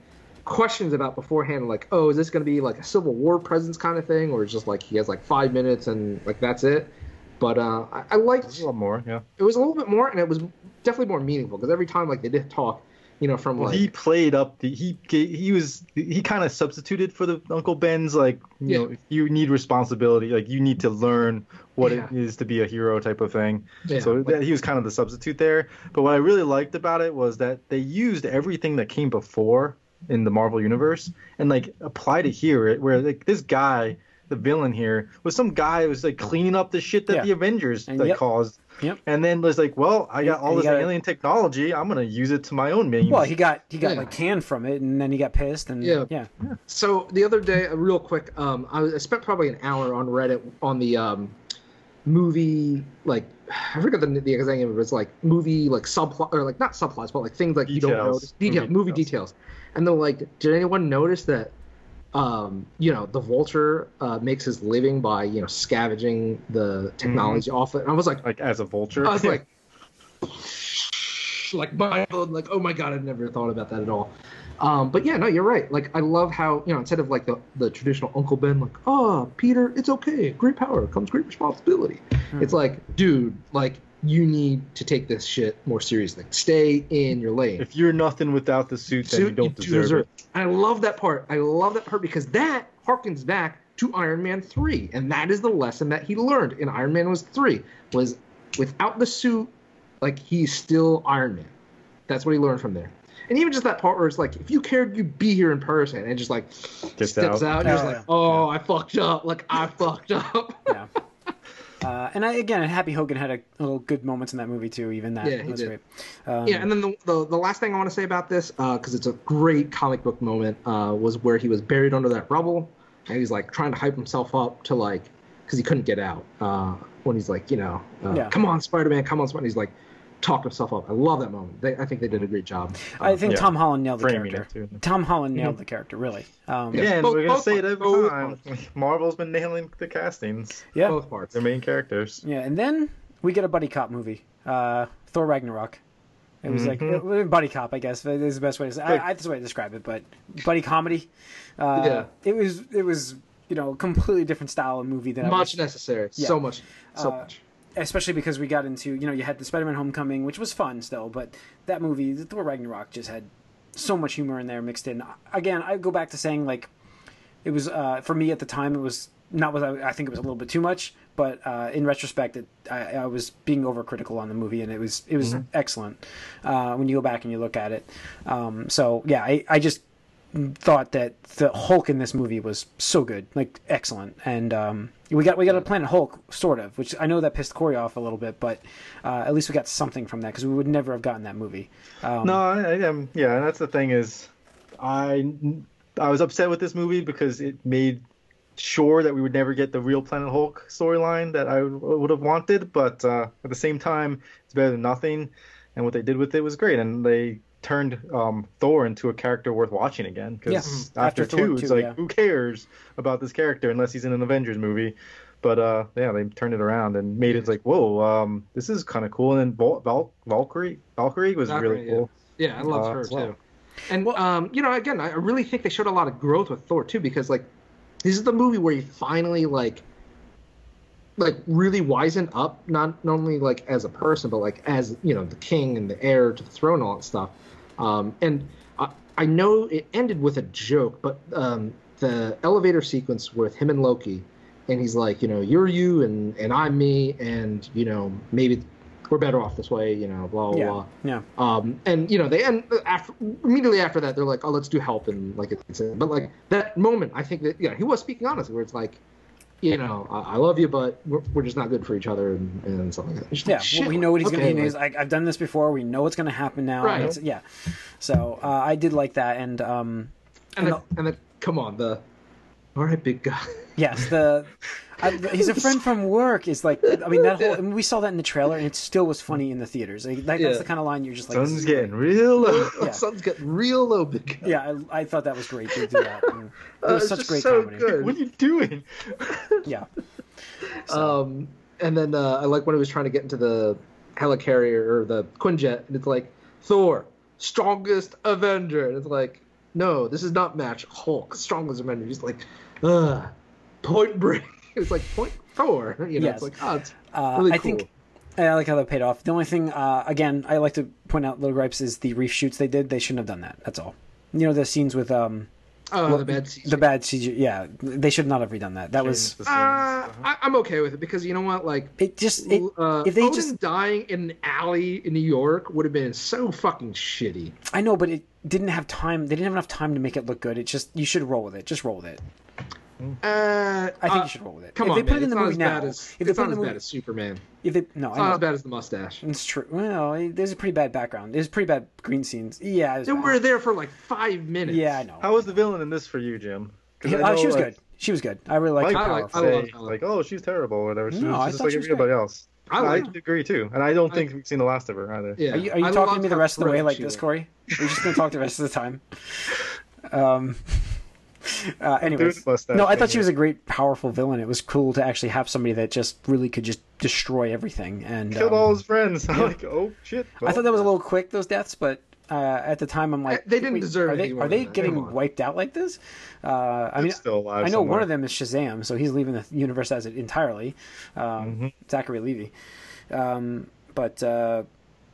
questions about beforehand, like, oh, is this going to be like a Civil War presence kind of thing, or is just like he has like five minutes and like that's it. But uh, I, I liked There's a lot more, yeah. it was a little bit more, and it was definitely more meaningful because every time like they did talk, you know, from Well, like he played up the he he was he kind of substituted for the Uncle Ben's like you Yeah. know if you need responsibility like you need to learn what Yeah. it is to be a hero type of thing. Yeah, so like- that, he was kind of the substitute there. But what I really liked about it was that they used everything that came before in the Marvel universe and like applied it here where like this guy the villain here was some guy who was like cleaning up the shit that Yeah. the Avengers And like yep. caused. Yep. And then was like, well, I got all this gotta- alien technology. I'm gonna use it to my own means. Well, he got he got Yeah. like canned from it, and then he got pissed, and Yeah. yeah, So the other day, uh, real quick, um, I, I spent probably an hour on Reddit on the um, movie, like I forget the, the exact name of it. It's like movie, like subplot or like not subplots, but like things like you don't Details. Detail, Movie movie details. details. And they're like, did anyone notice that? Um, you know, the vulture uh, makes his living by you know scavenging the technology off it. And I was like, like as a vulture. I was like, like blown, like oh my god, I've never thought about that at all. Um, but yeah, no, you're right. Like I love how you know instead of like the, the traditional Uncle Ben, like oh Peter, it's okay, great power comes great responsibility. It's like, dude, like you need to take this shit more seriously. Stay in your lane. if you're nothing without the suit, then Suit, you don't do deserve, it. I love that part. I love that part because that harkens back to Iron Man 3. And that is the lesson that he learned in Iron Man was 3 was without the suit, like he's still Iron Man. That's what he learned from there. And even just that part where it's like, if you cared, you'd be here in person. And just like Gets steps out. out, and you're just Oh, like, yeah. oh, I fucked up. Like I fucked up. yeah. Uh, and I, again, Happy Hogan had a little good moments in that movie too. Even that Yeah, he did. great. Um, Yeah, and then the, the, the last thing I want to say about this, because it's a great comic book moment, uh, was where he was buried under that rubble, and he's like trying to hype himself up to like, because he couldn't get out. Uh, when he's like, you know, uh, Yeah. come on, Spider Man, come on, Spider. He's like, talked himself up. I love that moment. They, I think they did a great job. I think yeah. Tom Holland nailed the Framing character. Tom Holland nailed the character, really. Um, Yeah, and Both- we're gonna say it parts, every both time. parts. Marvel's been nailing the castings. yeah, Both parts. Their main characters. yeah. And then we get a buddy cop movie, uh, Thor Ragnarok. It was like Mhm. uh, buddy cop, I guess. Is the best way to say. I, I, that's the way to describe it. But buddy comedy. Uh, Yeah. It was. It was. You know, a completely different style of movie than I Much necessary. Yeah. So much. So Uh, much. Especially because we got into you know you had the Spider-Man Homecoming, which was fun still, but that movie, the Thor Ragnarok, just had so much humor in there mixed in. Again, I go back to saying like it was uh, for me at the time it was not what I, I think it was a little bit too much, but uh, in retrospect, it, I, I was being overcritical on the movie, and it was it was excellent uh, when you go back and you look at it. Um, so yeah, I, I just thought that the Hulk in this movie was so good, like excellent, and um, we got we got a Planet Hulk sort of, which I know that pissed Corey off a little bit, but uh, at least we got something from that because we would never have gotten that movie. Um, No, I, I am. Yeah, and that's the thing is, I I was upset with this movie because it made sure that we would never get the real Planet Hulk storyline that I would have wanted. But uh, at the same time, it's better than nothing. And what they did with it was great. And they turned um, Thor into a character worth watching again. Because Yeah. after, After Thor two, it's 2, like yeah. who cares about this character unless he's in an Avengers movie. But uh, yeah, they turned it around and made it like, whoa, um, this is kind of cool. And then Val- Val- Valkyrie, Valkyrie was Valkyrie, really cool. Yeah, I loved Uh, her as well. too. And um, you know, again, I I really think they showed a lot of growth with Thor too, because like this is the movie where he finally like like really wisened up, not not only like as a person, but like as you know the king and the heir to the throne and all that stuff. Um, and I, I know it ended with a joke, but um, the elevator sequence with him and Loki, and he's like, you know, you're you and and I'm me, and you know maybe we're better off this way, you know, blah blah yeah, blah. yeah, Um, and you know they end after immediately after that they're like, oh, let's do help and like it's but like that moment, I think that yeah, he was speaking honestly, where it's like, you know, I, I love you, but we're, we're just not good for each other and, and stuff like that. It's yeah. like, well, we know what he's okay, gonna. He like- like, I've done this before. We know what's gonna happen now. Right. Yeah. So uh, I did like that, and um, and and then, and then come on the, all right, big guy. Yes, the I, he's a friend from work is like I mean that whole I mean, we saw that in the trailer and it still was funny in the theaters. Like, that, Yeah. That's the kind of line you're just like. Sun's getting great. real low. Yeah. Sun's getting real low, big guy. Yeah, I, I thought that was great to do that. And it Uh, was it's such just great so comedy. good. What are you doing? Yeah. So, Um, and then uh, I like when he was trying to get into the helicarrier or the Quinjet, and it's like Thor, strongest Avenger, and it's like, no, this is not match Hulk, strongest Avenger. He's like, ugh, Point Break. It's like Point Thor. You know, Yes. it's like, oh, it's uh, really I cool. think I like how that paid off. The only thing, uh, again, I like to point out little gripes is the reshoots they did. They shouldn't have done that. That's all. You know the scenes with um oh, well, the bad CG. the bad CG. Yeah, they should not have redone that. That was Change the Uh, scenes. I, I'm okay with it because you know what, like. it. Just it, uh, if they Odin just dying in an alley in New York would have been so fucking shitty. I know, but it didn't have time. They didn't have enough time to make it look good. It just you should roll with it. Just roll with it. Uh, I think uh, you should roll with it. Come if on, they put man. it in the it's movie now, as, if they it's put it not in as the bad movie, as Superman. if they no, It's I not as bad as the mustache. It's true. Well, there's a pretty bad background. There's pretty bad green scenes. Yeah, it was They bad. were there for like five minutes. Yeah, I know. How was the villain in this for you, Jim? 'Cause I Uh, know, she was like, good. She was good. I really liked Mike her I like- for I love say like, oh, she's terrible or whatever. She No, was I just thought like she was everybody great. else. I I, agree too, and I don't think we've seen the last of her either. Yeah. Are you, are you talking to me the rest of the way like this. Corey? We're just gonna talk the rest of the time. Um. Uh, anyways, mustache no, I thought she was a great, powerful villain. It was cool to actually have somebody that just really could just destroy everything. And Killed um, all his friends. I'm like, oh shit. I thought that was a little quick those deaths, but uh, at the time I'm like, They didn't wait, deserve Are they are they getting Come wiped out like this? Uh, I mean, still alive. I know one of them is Shazam, so he's leaving the universe as it entirely. Um, Mm-hmm. Zachary Levi, um, but uh,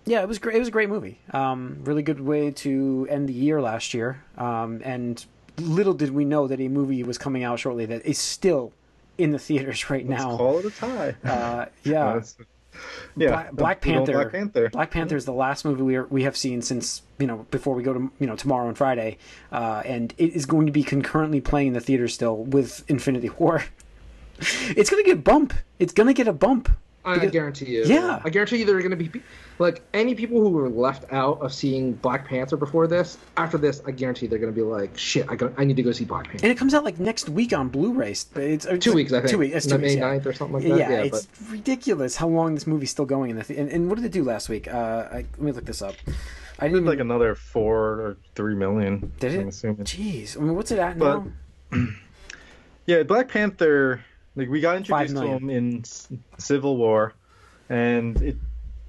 yeah, it was great. It was a great movie. Um, really good way to end the year last year. Um, and little did we know that a movie was coming out shortly that is still in the theaters right Let's now. call it a tie. Uh, yeah, yeah. Black, Black Panther. Black Panther. Black Panther is the last movie we are, we have seen since you know before we go to you know tomorrow and Friday, uh, and it is going to be concurrently playing in the theater still with Infinity War. it's gonna get bump. It's gonna get a bump. I, I Because- guarantee you. Yeah. I guarantee you there are going to be like any people who were left out of seeing Black Panther before this. After this, I guarantee they're going to be like, "Shit, I go, I need to go see Black Panther." and it comes out like next week on Blu-ray. It's, it's Two weeks, I think. Two weeks. It's two that weeks. May Yeah. 9th or something like that. Yeah, Yeah, it's ridiculous how long this movie's still going in the. Th- and, and what did it do last week? Uh, I, let me look this up. I Did didn't like another four or three million. Did it? I'm assuming. Jeez, I mean, what's it at But- now? Yeah, Black Panther. Like we got introduced to him in Civil War, and it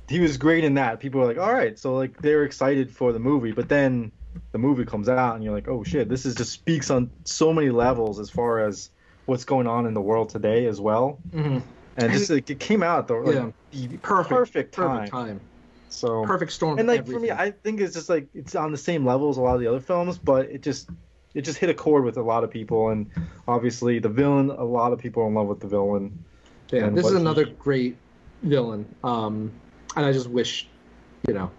he was great in that. People were like, "All right," so like they were excited for the movie, but then the movie comes out, and you're like, "Oh shit!" This is just speaks on so many levels as far as what's going on in the world today as well. Mhm. And just like it came out the like, Yeah. the perfect, perfect time. perfect time, So perfect storm. and like for me. I think it's just like it's on the same level as a lot of the other films, but it just it just hit a chord with a lot of people, and obviously the villain. A lot of people are in love with the villain. Yeah, this is another he- great villain. Um, and I just wish, you know,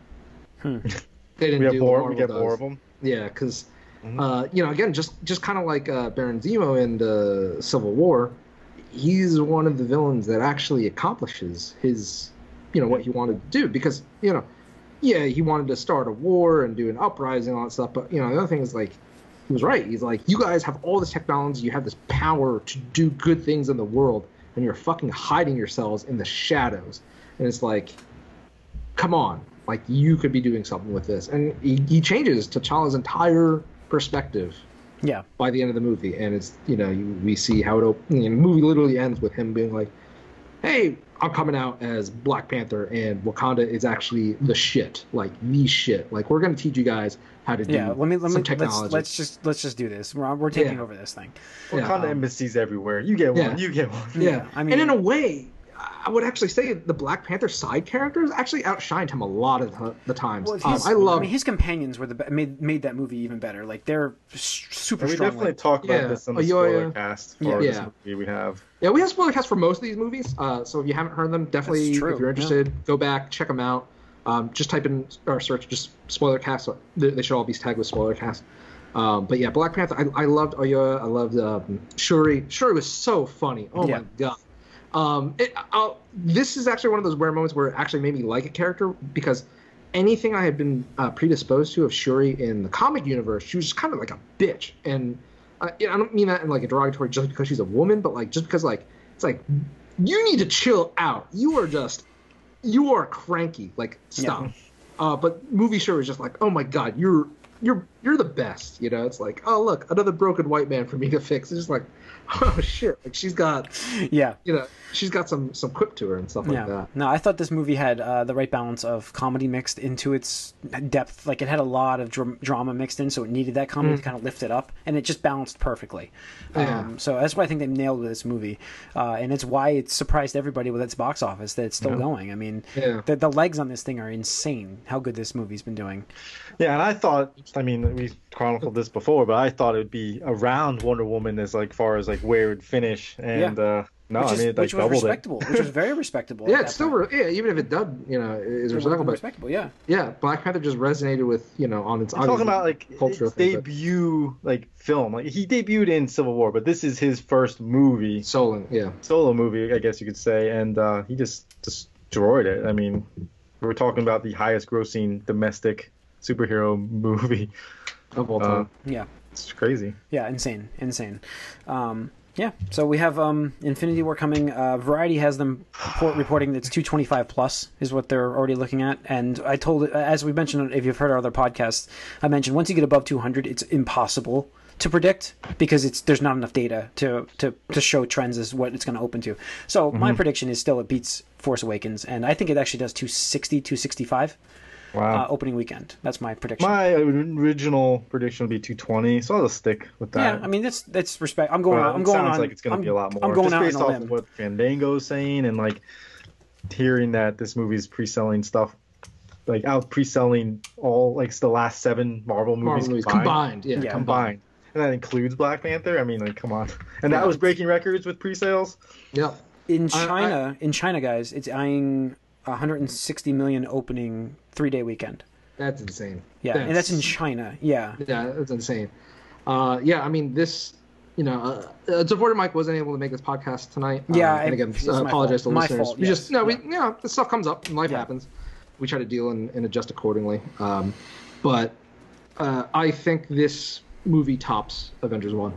Hmm. they didn't We have do more. We Marvel get more of them. Yeah, because Mhm. uh, you know, again, just just kind of like uh, Baron Zemo in the Civil War, he's one of the villains that actually accomplishes his, you know, what he wanted to do. Because you know, yeah, he wanted to start a war and do an uprising and all that stuff. But you know, the other thing is like, he was right. He's like, you guys have all this technology, you have this power to do good things in the world, and you're fucking hiding yourselves in the shadows. And it's like, come on, like you could be doing something with this. And he, he changes T'Challa's entire perspective Yeah, by the end of the movie, and it's you know you, we see how it op- the movie literally ends with him being like, "Hey, I'm coming out as Black Panther, and Wakanda is actually the shit, like the shit. Like we're gonna teach you guys how to do yeah. Let me let some me technology." let's, let's just let's just do this. We're we're taking Yeah. over this thing. Yeah, Wakanda um, embassies everywhere. You get one. yeah. You get one. yeah. Yeah, I mean- and in a way, I would actually say the Black Panther side characters actually outshined him a lot of the, the times. Well, Um, I love. I mean, his companions were the made made that movie even better. Like they're super And we strong. definitely like- talk about Yeah. this in Oh, the yeah, spoiler yeah. cast Yeah. for this Yeah. movie we have. Yeah, we have spoiler cast for most of these movies. Uh, so if you haven't heard them, definitely, if you're interested, go back, check them out. Um, just type in or search just spoiler cast. They, they should all be tagged with spoiler cast. Um, but yeah, Black Panther. I, I loved Okoye. I loved um, Shuri. Shuri was so funny. Oh Yeah. my god. Um, it, I'll, this is actually one of those rare moments where it actually made me like a character because anything I had been uh, predisposed to of Shuri in the comic universe, she was just kind of like a bitch. And I, I don't mean that in like a derogatory just because she's a woman, but like just because like it's like you need to chill out. You are just you are cranky. Like stop. Uh, but movie Shuri is just like, oh my god, you're you're you're the best. You know, it's like, oh look, another broken white man for me to fix. It's just like, oh shit, like she's got yeah. you know she's got some some quip to her and stuff like that. Yeah. that. No, I thought this movie had uh, the right balance of comedy mixed into its depth. Like it had a lot of dr- drama mixed in, so it needed that comedy to kind of lift it up, and it just balanced perfectly. Mm. Yeah. Um, so that's why I think they nailed with this movie, uh, and it's why it surprised everybody with its box office that it's still going. I mean, Yeah. the, the legs on this thing are insane. How good this movie's been doing. Yeah, and I thought, I mean, we chronicled this before, but I thought it would be around Wonder Woman as like far as like where it would finish, and uh, no, which, I is, mean, it like which was doubled it. respectable. which was very respectable. Yeah, it's still re- yeah. Even if it does, you know, is It respectable. But respectable. Yeah. yeah, Black Panther just resonated with you know on its I'm talking about like cultural its thing, but- debut like film. Like he debuted in Civil War, but this is his first movie, Solon. Yeah, solo movie, I guess you could say, and uh, he just destroyed it. I mean, we're talking about the highest grossing domestic superhero movie. of all Uh, time. Yeah. It's crazy. Yeah, insane, insane. Um, yeah, so we have um, Infinity War coming. Uh, Variety has them report, reporting that it's 225 plus is what they're already looking at. And I told, as we mentioned, if you've heard our other podcasts, I mentioned once you get above 200, it's impossible to predict because it's there's not enough data to to, to show trends as what it's going to open to. So my prediction is still it beats Force Awakens, and I think it actually does 260, 265 Wow. uh, opening weekend. That's my prediction. My original prediction would be 220, so I'll just stick with that. yeah, I mean that's that's respect. I'm going. Well, I'm it going sounds on. like it's going to I'm- be a lot more. I'm going just out based on a off limb. of what Fandango's saying and like hearing that this movie's pre-selling stuff, like out pre-selling all like the last seven Marvel movies, Marvel movies combined, combined. Yeah, Yeah. combined, and that includes Black Panther. I mean, like, come on, and Yeah. that was breaking records with pre-sales. Yep. In I- I- China, in China, guys, it's eyeing 160 million opening three day weekend. That's insane. Yeah, and that's in China. Yeah, Yeah, that's insane. Uh, yeah, I mean this you know, uh, it's unfortunate Mike wasn't able to make this podcast tonight. Yeah, Um, and again, uh, apologize fault. to listeners. fault, we yes. just no, we Yeah. you know, this stuff comes up and life Yeah. happens. We try to deal and, and adjust accordingly. Um, but uh, I think this movie tops Avengers One.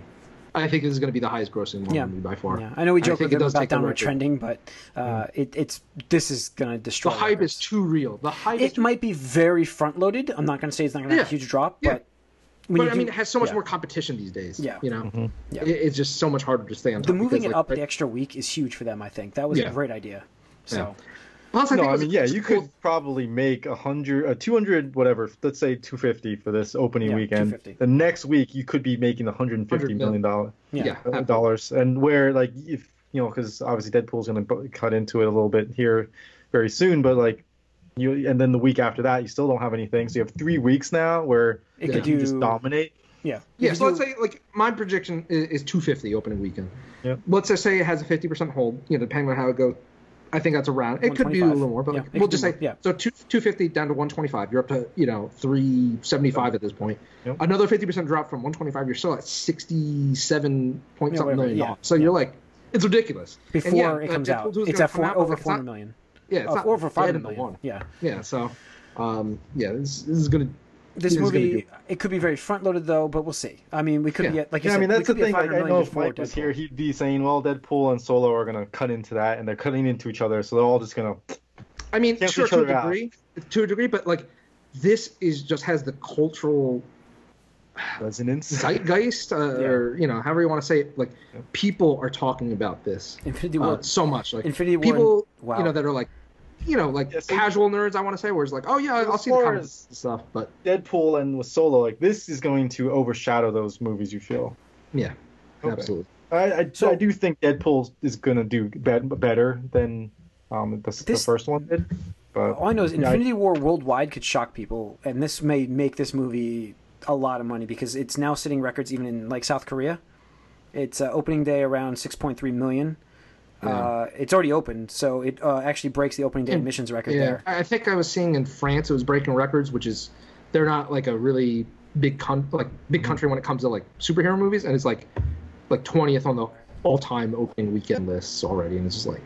I think this is going to be the highest grossing Marvel Yeah. movie by far. Yeah, I know we I joke think with it them about downward trending, but uh, it, it's this is gonna destroy. The hype records. is too real. The hype It might be very front loaded. I'm not gonna say it's not gonna have a huge drop, Yeah. but when but you I do- mean, it has so much yeah. more competition these days. Yeah. you know, Yeah. It- it's just so much harder to stay on top. The moving because, it like, up right- the extra week is huge for them. I think that was Yeah. a great idea. So Plus, I no, think I mean, yeah, you cool- could probably make a hundred, a two hundred, whatever. Let's say two fifty for this opening Yeah, weekend. The next week, you could be making one hundred and fifty 100 million dollars. yeah, Yeah, dollars and where like if you know because obviously deadpool's going to cut into it a little bit here very soon but like you and then the week after that you still don't have anything so you have three weeks now where It you could can do- just dominate yeah, Yeah, You so let's say like my prediction is, is 250 opening weekend. Yep. Let's just say it has a 50% hold. You know, depending on how it goes. I think that's around. It could be a little more, but Yeah, like, we'll just say yeah. so two, 250 down to 125. You're up to you know 375 at this point. Yep. Another 50% drop from 125. You're still at 67 point Yeah, something million dollars. So you're like, it's ridiculous. Before it comes out, it's at four, out, over four not- Yeah, it's Oh, not over five the one. Yeah, Yeah, so um, yeah, this, this is gonna. This movie do- it could be very front loaded though, but we'll see. I mean, we could Yeah. be at like you yeah i mean that's the could be at thing like 500 i know if before mike was here he'd be saying well deadpool and solo are going to cut into that and they're cutting into each other so they're all just going to I mean, sure each to a other out. degree, to a degree, but like this is just has the cultural resonance zeitgeist, uh, Yeah. or you know, however you want to say it. Like Yeah. people are talking about this Infinity uh, War. so much. Like Infinity War. people, wow. you know, that are like, you know, like Yeah, so- casual nerds. I want to say, where it's like, oh yeah, I'll see the far comments and stuff. But deadpool and with solo like this is going to overshadow those movies you feel yeah, Okay. absolutely. I, I, So- I do think Deadpool is gonna do bet, better than um, the, the first one did. But All I know is yeah, I- Infinity War worldwide could shock people, and this may make this movie a lot of money because it's now setting records even in like South Korea. It's uh, opening day around 6.3 million. Uh, it's already opened, so it uh, actually breaks the opening day And- admissions record Yeah, there. I I think I was seeing in France it was breaking records, which is they're not like a really big con- like big country when it comes to like superhero movies, and it's like like twentieth on the all time opening weekend lists already, and it's just like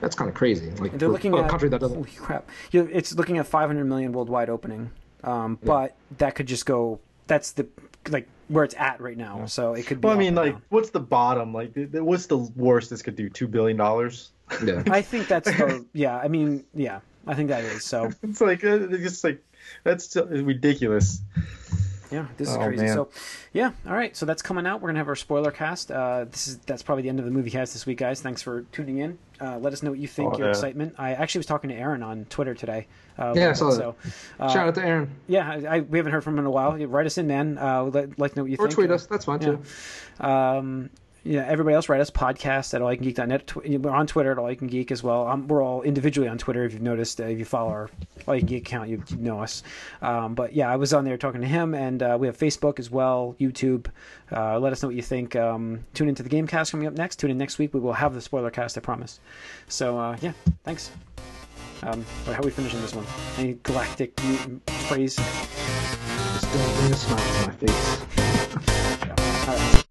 that's kind of crazy. Like And they're for looking a at country that doesn't. holy crap. You know, it's looking at 500 million worldwide opening, um, but that could just go. That's the like where it's at right now. So it could be. well, I mean, like, down. what's the bottom? Like, th- th- what's the worst this could do? Two billion dollars? Yeah. I think that's the yeah. I mean, yeah, I think that is so. It's like uh, it's just like that's ridiculous. Yeah, this is Oh, crazy. man. So, yeah, all right. So that's coming out. We're gonna have our spoiler cast. Uh, this is that's probably the end of the movie cast this week, guys. Thanks for tuning in. Uh, let us know what you think. Oh, your yeah. excitement. I actually was talking to Aaron on Twitter today. Uh, Yeah, that. so, uh, Shout out to Aaron Yeah, I, I, we haven't heard from him in a while. Write us in, man. Uh, we'd like, know what you or think. Or tweet us. That's fine yeah. too. Um, yeah, everybody else write us podcast at allyoucangeek.net. Tw- We're on Twitter at allyoucangeek as well. Um, we're all individually on Twitter. If you've noticed, uh, if you follow our All You Can Geek account, you, you know us. Um, but yeah, I was on there talking to him, and uh, we have Facebook as well, YouTube. Uh, let us know what you think. Um, tune into the Gamecast coming up next. Tune in next week. We will have the spoiler cast, I promise. So uh, yeah, thanks. Um, how are we finishing this one? Any galactic phrase? Just don't bring a smile to my face. Yeah. All right.